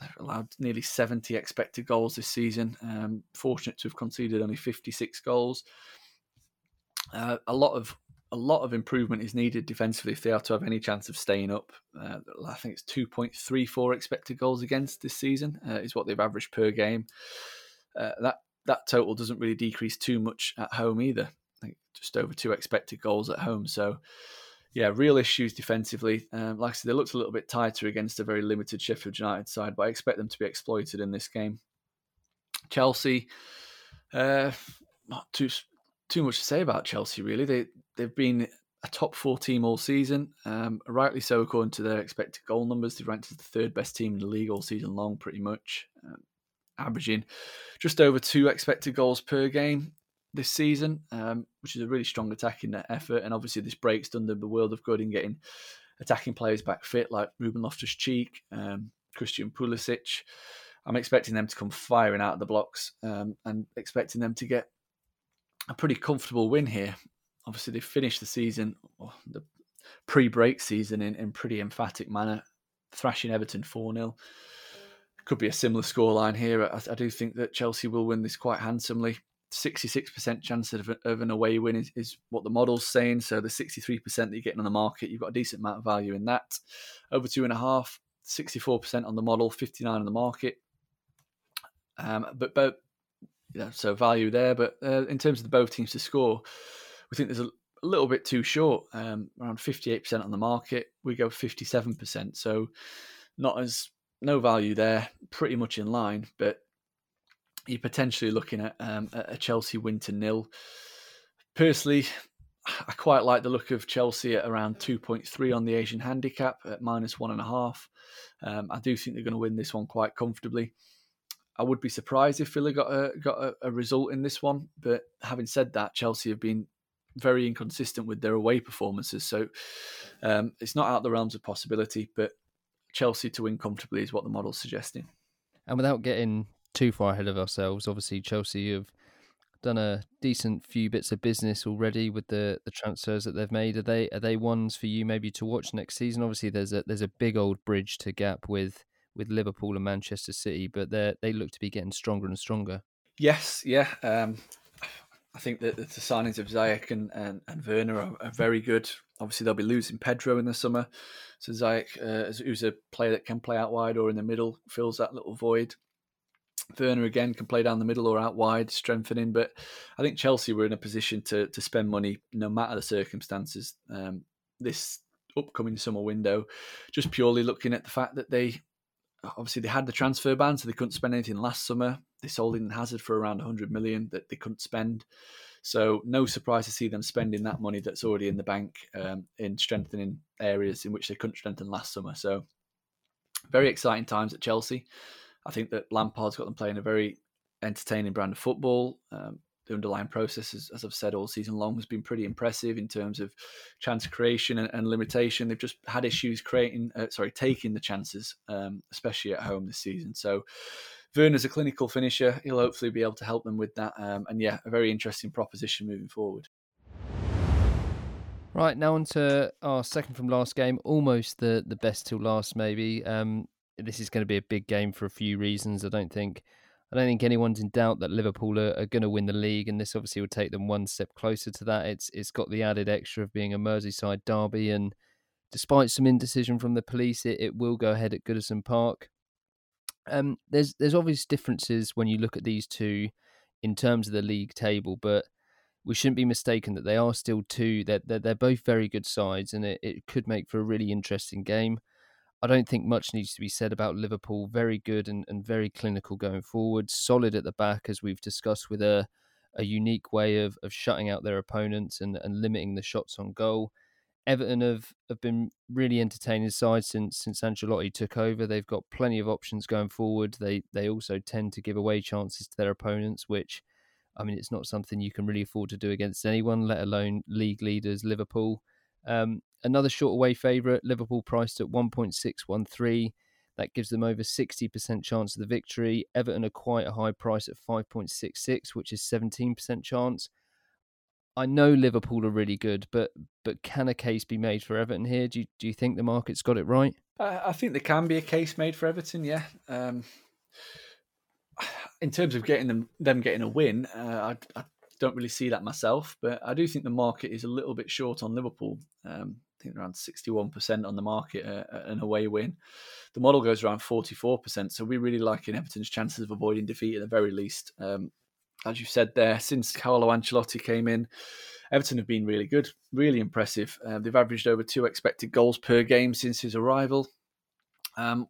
They've allowed nearly 70 expected goals this season. Um, fortunate to have conceded only 56 goals. Uh, a lot of a lot of improvement is needed defensively if they are to have any chance of staying up. Uh, I think it's 2.34 expected goals against this season uh, is what they've averaged per game. Uh, that that total doesn't really decrease too much at home either. Just over two expected goals at home. So yeah, real issues defensively. Um, like I said, they looked a little bit tighter against a very limited Sheffield United side, but I expect them to be exploited in this game. Chelsea, uh, not too too much to say about Chelsea really. They they've been a top four team all season, um, rightly so according to their expected goal numbers. They've ranked as the third best team in the league all season long, pretty much, um, averaging just over two expected goals per game this season, um, which is a really strong attacking effort. And obviously, this break's done them the world of good in getting attacking players back fit, like Ruben Loftus Cheek, um, Christian Pulisic. I'm expecting them to come firing out of the blocks um, and expecting them to get a pretty comfortable win here. Obviously, they finished the season, the pre break season, in, in pretty emphatic manner, thrashing Everton 4 0. Could be a similar scoreline here. I, I do think that Chelsea will win this quite handsomely. 66% chance of, of an away win is, is, what the model's saying. So the 63% that you're getting on the market, you've got a decent amount of value in that. Over two and a half, 64% on the model, 59 on the market. Um, but but yeah, so value there. But uh, in terms of the both teams to score, we think there's a, a little bit too short. Um, around 58% on the market, we go 57%. So not as no value there, pretty much in line. But you're potentially looking at um, a Chelsea win to nil. Personally, I quite like the look of Chelsea at around 2.3 on the Asian handicap at minus one and a half. Um, I do think they're going to win this one quite comfortably. I would be surprised if Villa got a got a, a result in this one, but having said that, Chelsea have been very inconsistent with their away performances, so um, it's not out of the realms of possibility. But Chelsea to win comfortably is what the model's suggesting. And without getting too far ahead of ourselves. Obviously, Chelsea have done a decent few bits of business already with the the transfers that they've made. Are they are they ones for you maybe to watch next season? Obviously, there's a there's a big old bridge to gap with with Liverpool and Manchester City, but they they look to be getting stronger and stronger. Yes, yeah. Um, I think that the signings of Ziyech and, and, and Werner are, are, very good. Obviously, they'll be losing Pedro in the summer. So Ziyech, uh, who's a player that can play out wide or in the middle, fills that little void. Werner again can play down the middle or out wide, strengthening. But I think Chelsea were in a position to to spend money no matter the circumstances um, this upcoming summer window. Just purely looking at the fact that they obviously they had the transfer ban, so they couldn't spend anything last summer. They sold in Hazard for around 100 million that they couldn't spend. So no surprise to see them spending that money that's already in the bank um, in strengthening areas in which they couldn't strengthen last summer. So very exciting times at Chelsea. I think that Lampard's got them playing a very entertaining brand of football. Um, the underlying process, as, as, I've said all season long, has been pretty impressive in terms of chance creation and, and limitation. They've just had issues creating, uh, sorry, taking the chances, um, especially at home this season. So Werner's a clinical finisher. He'll hopefully be able to help them with that. Um, and yeah, a very interesting proposition moving forward. Right now on to our second from last game, almost the the best till last maybe. Um, this is going to be a big game for a few reasons. I don't think I don't think anyone's in doubt that Liverpool are, are going to win the league, and this obviously will take them one step closer to that. It's it's got the added extra of being a Merseyside derby, and despite some indecision from the police, it, it will go ahead at Goodison Park. Um, there's there's obvious differences when you look at these two in terms of the league table, but we shouldn't be mistaken that they are still two. That they're, they're, they're both very good sides, and it, it could make for a really interesting game. I don't think much needs to be said about Liverpool. Very good and, and very clinical going forward. Solid at the back, as we've discussed, with a, a unique way of, of shutting out their opponents and, and limiting the shots on goal. Everton have, have been really entertaining side since since Ancelotti took over. They've got plenty of options going forward. They they also tend to give away chances to their opponents, which I mean it's not something you can really afford to do against anyone, let alone league leaders Liverpool. Um, another short away favourite, Liverpool priced at 1.613. That gives them over 60% chance of the victory. Everton are quite a high price at 5.66, which is 17% chance. I know Liverpool are really good, but but can a case be made for Everton here? Do you, do you think the market's got it right? I, I think there can be a case made for Everton. Yeah. Um, in terms of getting them them getting a win, uh, I, I, don't really see that myself, but I do think the market is a little bit short on Liverpool. Um, I think around sixty one percent on the market uh, an away win. The model goes around forty four percent, so we really like in Everton's chances of avoiding defeat at the very least. Um, as you said there, since Carlo Ancelotti came in, Everton have been really good, really impressive. Uh, they've averaged over two expected goals per game since his arrival. Um,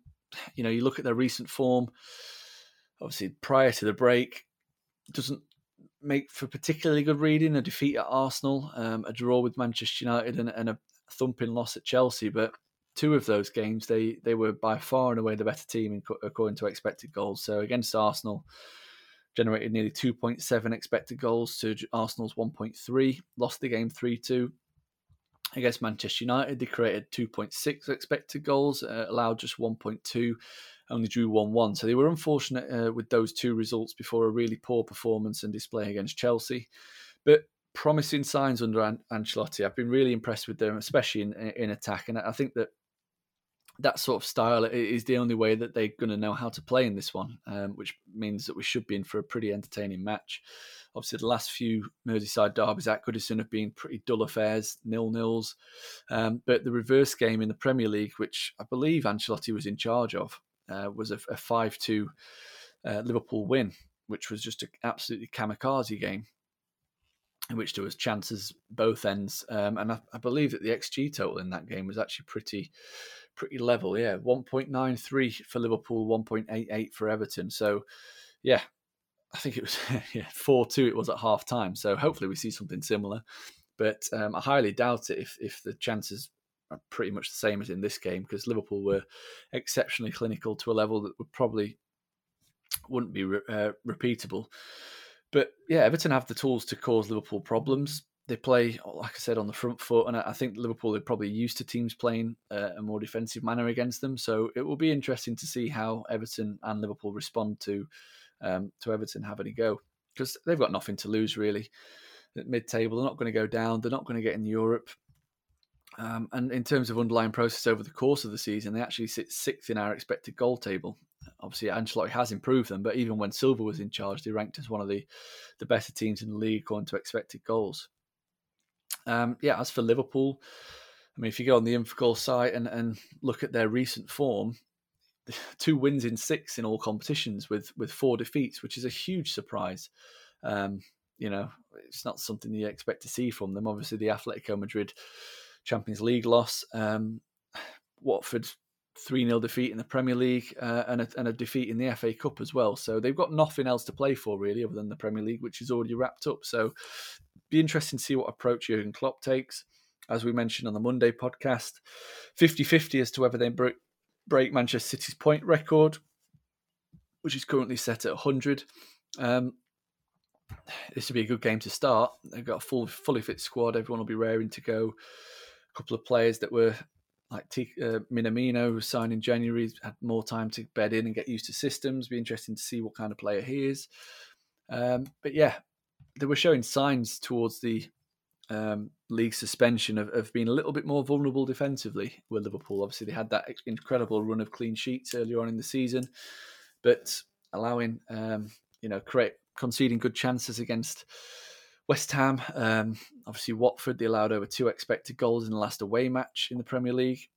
you know, you look at their recent form. Obviously, prior to the break, doesn't make for particularly good reading. A defeat at Arsenal, um, a draw with Manchester United, and, and, a thumping loss at Chelsea. But two of those games, they they were by far and away the better team according to expected goals. So against Arsenal, generated nearly 2.7 expected goals to Arsenal's 1.3, lost the game 3 2. Against Manchester United, they created 2.6 expected goals, uh, allowed just 1.2, only drew 1 1. So they were unfortunate uh, with those two results before a really poor performance and display against Chelsea. But promising signs under An- Ancelotti. I've been really impressed with them, especially in, in attack. And I think that that sort of style is the only way that they're going to know how to play in this one, um, which means that we should be in for a pretty entertaining match. Obviously, the last few Merseyside derbies at Goodison have been pretty dull affairs, nil nils. Um, but the reverse game in the Premier League, which I believe Ancelotti was in charge of, uh, was a, 5 2 uh, Liverpool win, which was just an absolutely kamikaze game in which there was chances both ends. Um, and I, I believe that the XG total in that game was actually pretty pretty level. Yeah, 1.93 for Liverpool, 1.88 for Everton. So, yeah, I think it was yeah, 4 2 it was at half time. So, hopefully, we see something similar. But um, I highly doubt it if, if the chances pretty much the same as in this game because Liverpool were exceptionally clinical to a level that would probably wouldn't be re- uh, repeatable. But yeah, Everton have the tools to cause Liverpool problems they play, like I said, on the front foot, and I think Liverpool are probably used to teams playing uh, a more defensive manner against them. So it will be interesting to see how Everton and Liverpool respond to um, to Everton having a go because they've got nothing to lose really. At mid-table, they're not going to go down. They're not going to get in Europe. Um, and in terms of underlying process over the course of the season, they actually sit sixth in our expected goal table. Obviously, Ancelotti has improved them, but even when Silva was in charge, they ranked as one of the, the better teams in the league according to expected goals. Um, yeah, as for Liverpool, I mean, if you go on the Infogol site and, and look at their recent form, two wins in six in all competitions with with four defeats, which is a huge surprise. Um, you know, it's not something you expect to see from them. Obviously, the Atletico Madrid Champions League loss, um, Watford 3 0 defeat in the Premier League, uh, and, a, and a defeat in the FA Cup as well. So they've got nothing else to play for, really, other than the Premier League, which is already wrapped up. So be interesting to see what approach Jurgen Klopp takes. As we mentioned on the Monday podcast, 50 50 as to whether they break, break Manchester City's point record, which is currently set at 100. Um, this would be a good game to start. They've got a full, fully fit squad. Everyone will be raring to go. Couple of players that were like T- uh, Minamino, who signed in January, had more time to bed in and get used to systems. Be interesting to see what kind of player he is. Um, but yeah, they were showing signs towards the um, league suspension of, of being a little bit more vulnerable defensively with Liverpool. Obviously, they had that incredible run of clean sheets earlier on in the season, but allowing um, you know create conceding good chances against West Ham. Um, obviously, Watford they allowed over two expected goals in the last away match in the Premier League,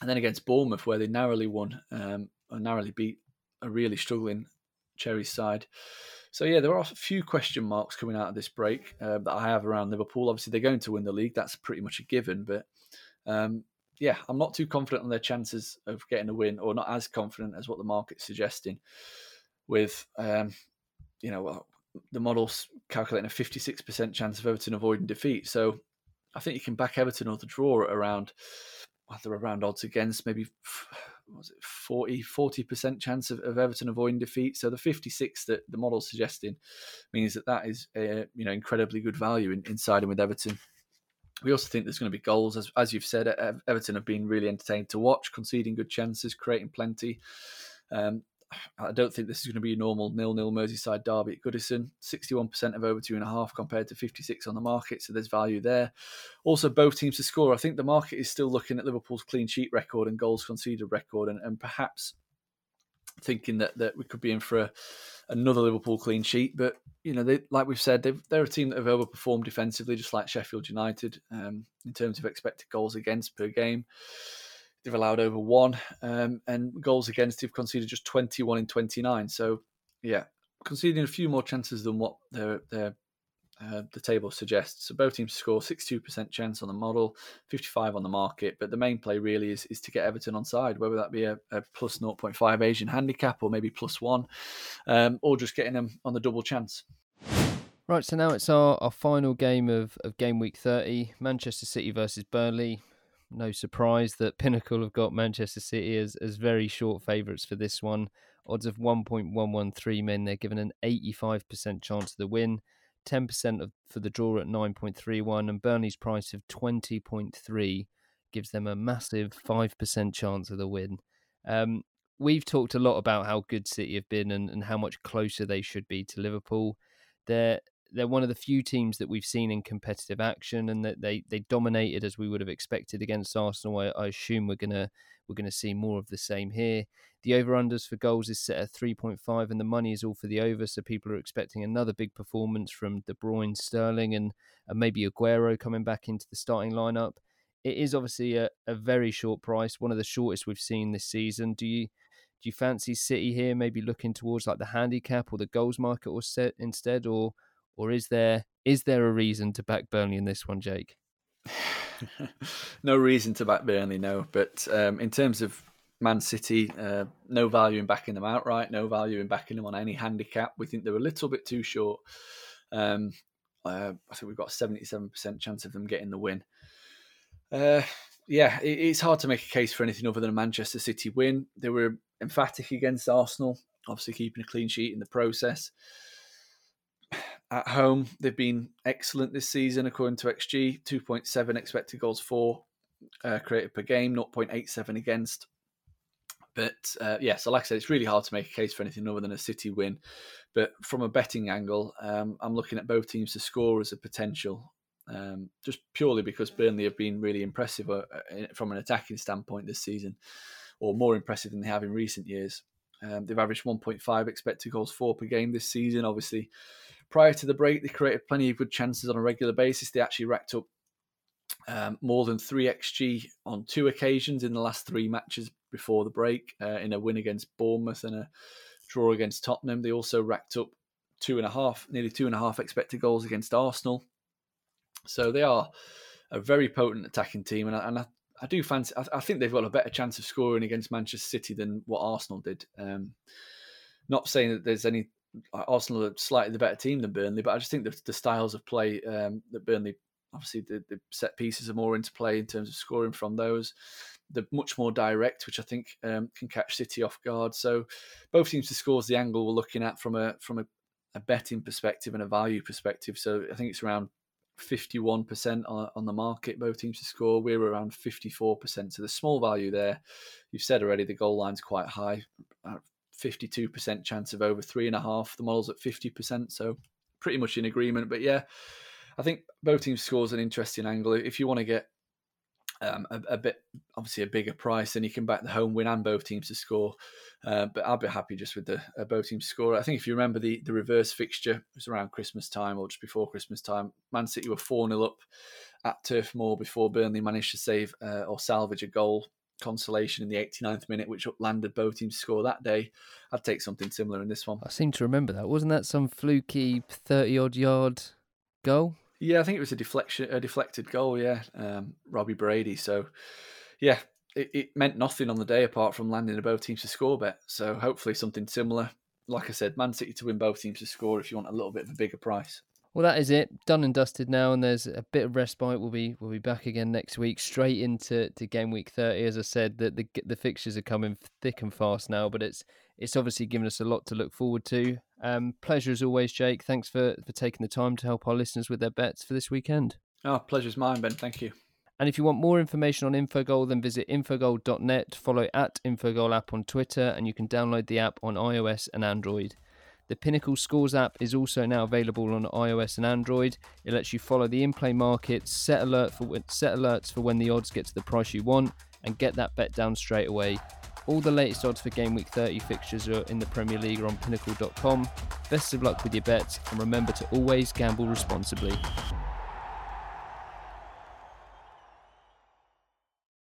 and then against Bournemouth where they narrowly won um, or narrowly beat a really struggling Cherries side. So yeah, there are a few question marks coming out of this break uh, that I have around Liverpool. Obviously, they're going to win the league; that's pretty much a given. But um, yeah, I'm not too confident on their chances of getting a win, or not as confident as what the market's suggesting. With um, you know, the model's calculating a 56% chance of Everton avoiding defeat. So I think you can back Everton or the draw at around, well, they're around odds against maybe was it 40 40% chance of, of, Everton avoiding defeat. So the 56 that the model's suggesting means that that is a, you know incredibly good value in, in siding with Everton. We also think there's going to be goals, as, as you've said. Everton have been really entertaining to watch, conceding good chances, creating plenty. Um, I don't think this is going to be a normal nil-nil Merseyside derby at Goodison. 61% of over two and a half compared to 56 on the market, so there's value there. Also, both teams to score. I think the market is still looking at Liverpool's clean sheet record and goals conceded record, and, and perhaps thinking that, that we could be in for a, another Liverpool clean sheet. But you know, they, like we've said, they're a team that have overperformed defensively, just like Sheffield United, um, in terms of expected goals against per game. They've allowed over one, um, and goals against they've conceded just 21 in 29. So, yeah, conceding a few more chances than what their their uh, the table suggests. So both teams score 62% chance on the model, 55 on the market. But the main play really is, is to get Everton on side, whether that be a, a plus 0.5 Asian handicap or maybe plus one, um, or just getting them on the double chance. Right, so now it's our, our final game of, of game week 30 Manchester City versus Burnley no surprise that Pinnacle have got Manchester City as, as very short favourites for this one. Odds of 1.113 men. They're given an 85% chance of the win, 10% of, for the draw at 9.31, and Burnley's price of 20.3 gives them a massive 5% chance of the win. Um, we've talked a lot about how good City have been and, and how much closer they should be to Liverpool. They're they're one of the few teams that we've seen in competitive action, and that they they dominated as we would have expected against Arsenal. I, I assume we're gonna we're gonna see more of the same here. The over unders for goals is set at three point five, and the money is all for the over. So people are expecting another big performance from De Bruyne, Sterling, and, and maybe Aguero coming back into the starting lineup. It is obviously a, a very short price, one of the shortest we've seen this season. Do you do you fancy City here? Maybe looking towards like the handicap or the goals market or set instead, or or is there is there a reason to back Burnley in this one, Jake? no reason to back Burnley, no. But um, in terms of Man City, uh, no value in backing them outright, no value in backing them on any handicap. We think they're a little bit too short. Um, uh, I think we've got a 77% chance of them getting the win. Uh, yeah, it, it's hard to make a case for anything other than a Manchester City win. They were emphatic against Arsenal, obviously keeping a clean sheet in the process at home. They've been excellent this season, according to XG. 2.7 expected goals for uh, created per game, 0.87 against. But uh, yeah, so like I said, it's really hard to make a case for anything other than a City win. But from a betting angle, um, I'm looking at both teams to score as a potential, um, just purely because Burnley have been really impressive uh, from an attacking standpoint this season, or more impressive than they have in recent years. Um, they've averaged 1.5 expected goals for per game this season. Obviously, prior to the break, they created plenty of good chances on a regular basis. They actually racked up um, more than 3 xG on two occasions in the last three matches before the break uh, in a win against Bournemouth and a draw against Tottenham. They also racked up two and a half, nearly two and a half expected goals against Arsenal. So they are a very potent attacking team, and I, and I, I do fancy. I, I, think they've got a better chance of scoring against Manchester City than what Arsenal did. Um, not saying that there's any Arsenal are slightly the better team than Burnley, but I just think the, the styles of play um, that Burnley, obviously, the, the, set pieces are more into play in terms of scoring from those. They're much more direct, which I think um, can catch City off guard. So both teams to score is the angle we're looking at from a from a, a betting perspective and a value perspective. So I think it's around 51% on, on the market, both teams to score. We're around 54%. So the small value there. You've said already the goal line's quite high, 52% chance of over three and a half. The model's at 50%, so pretty much in agreement. But yeah, I think both teams scores an interesting angle. If you want to get um, a, a, bit, obviously a bigger price, then you can back the home win and both teams to score. Uh, but I'll be happy just with the uh, both teams score. I think if you remember the, the reverse fixture, was around Christmas time or just before Christmas time. Man City were 4 0 up at Turf Moor before Burnley managed to save uh, or salvage a goal consolation in the 89th minute, which landed both teams to score that day. I'd take something similar in this one. I seem to remember that. Wasn't that some fluky 30 odd yard goal? Yeah, I think it was a deflection, a deflected goal. Yeah, um, Robbie Brady. So, yeah, it, it meant nothing on the day apart from landing a both teams to score bet. So hopefully something similar. Like I said, Man City to win both teams to score if you want a little bit of a bigger price. Well, that is it. Done and dusted now, and there's a bit of respite. We'll be we'll be back again next week, straight into to game week thirty. As I said, that the the fixtures are coming thick and fast now, but it's it's obviously given us a lot to look forward to. Um, pleasure as always, Jake. Thanks for for taking the time to help our listeners with their bets for this weekend. Oh, pleasure's mine, Ben. Thank you. And if you want more information on Infogol, then visit infogol.net. Follow at Infogol app on Twitter, and you can download the app on iOS and Android. The Pinnacle Scores app is also now available on iOS and Android. It lets you follow the in-play markets, set alert for set alerts for when the odds get to the price you want, and get that bet down straight away. All the latest odds for Game Week 30 fixtures are in the Premier League or on Pinnacle.com. Best of luck with your bets, and remember to always gamble responsibly.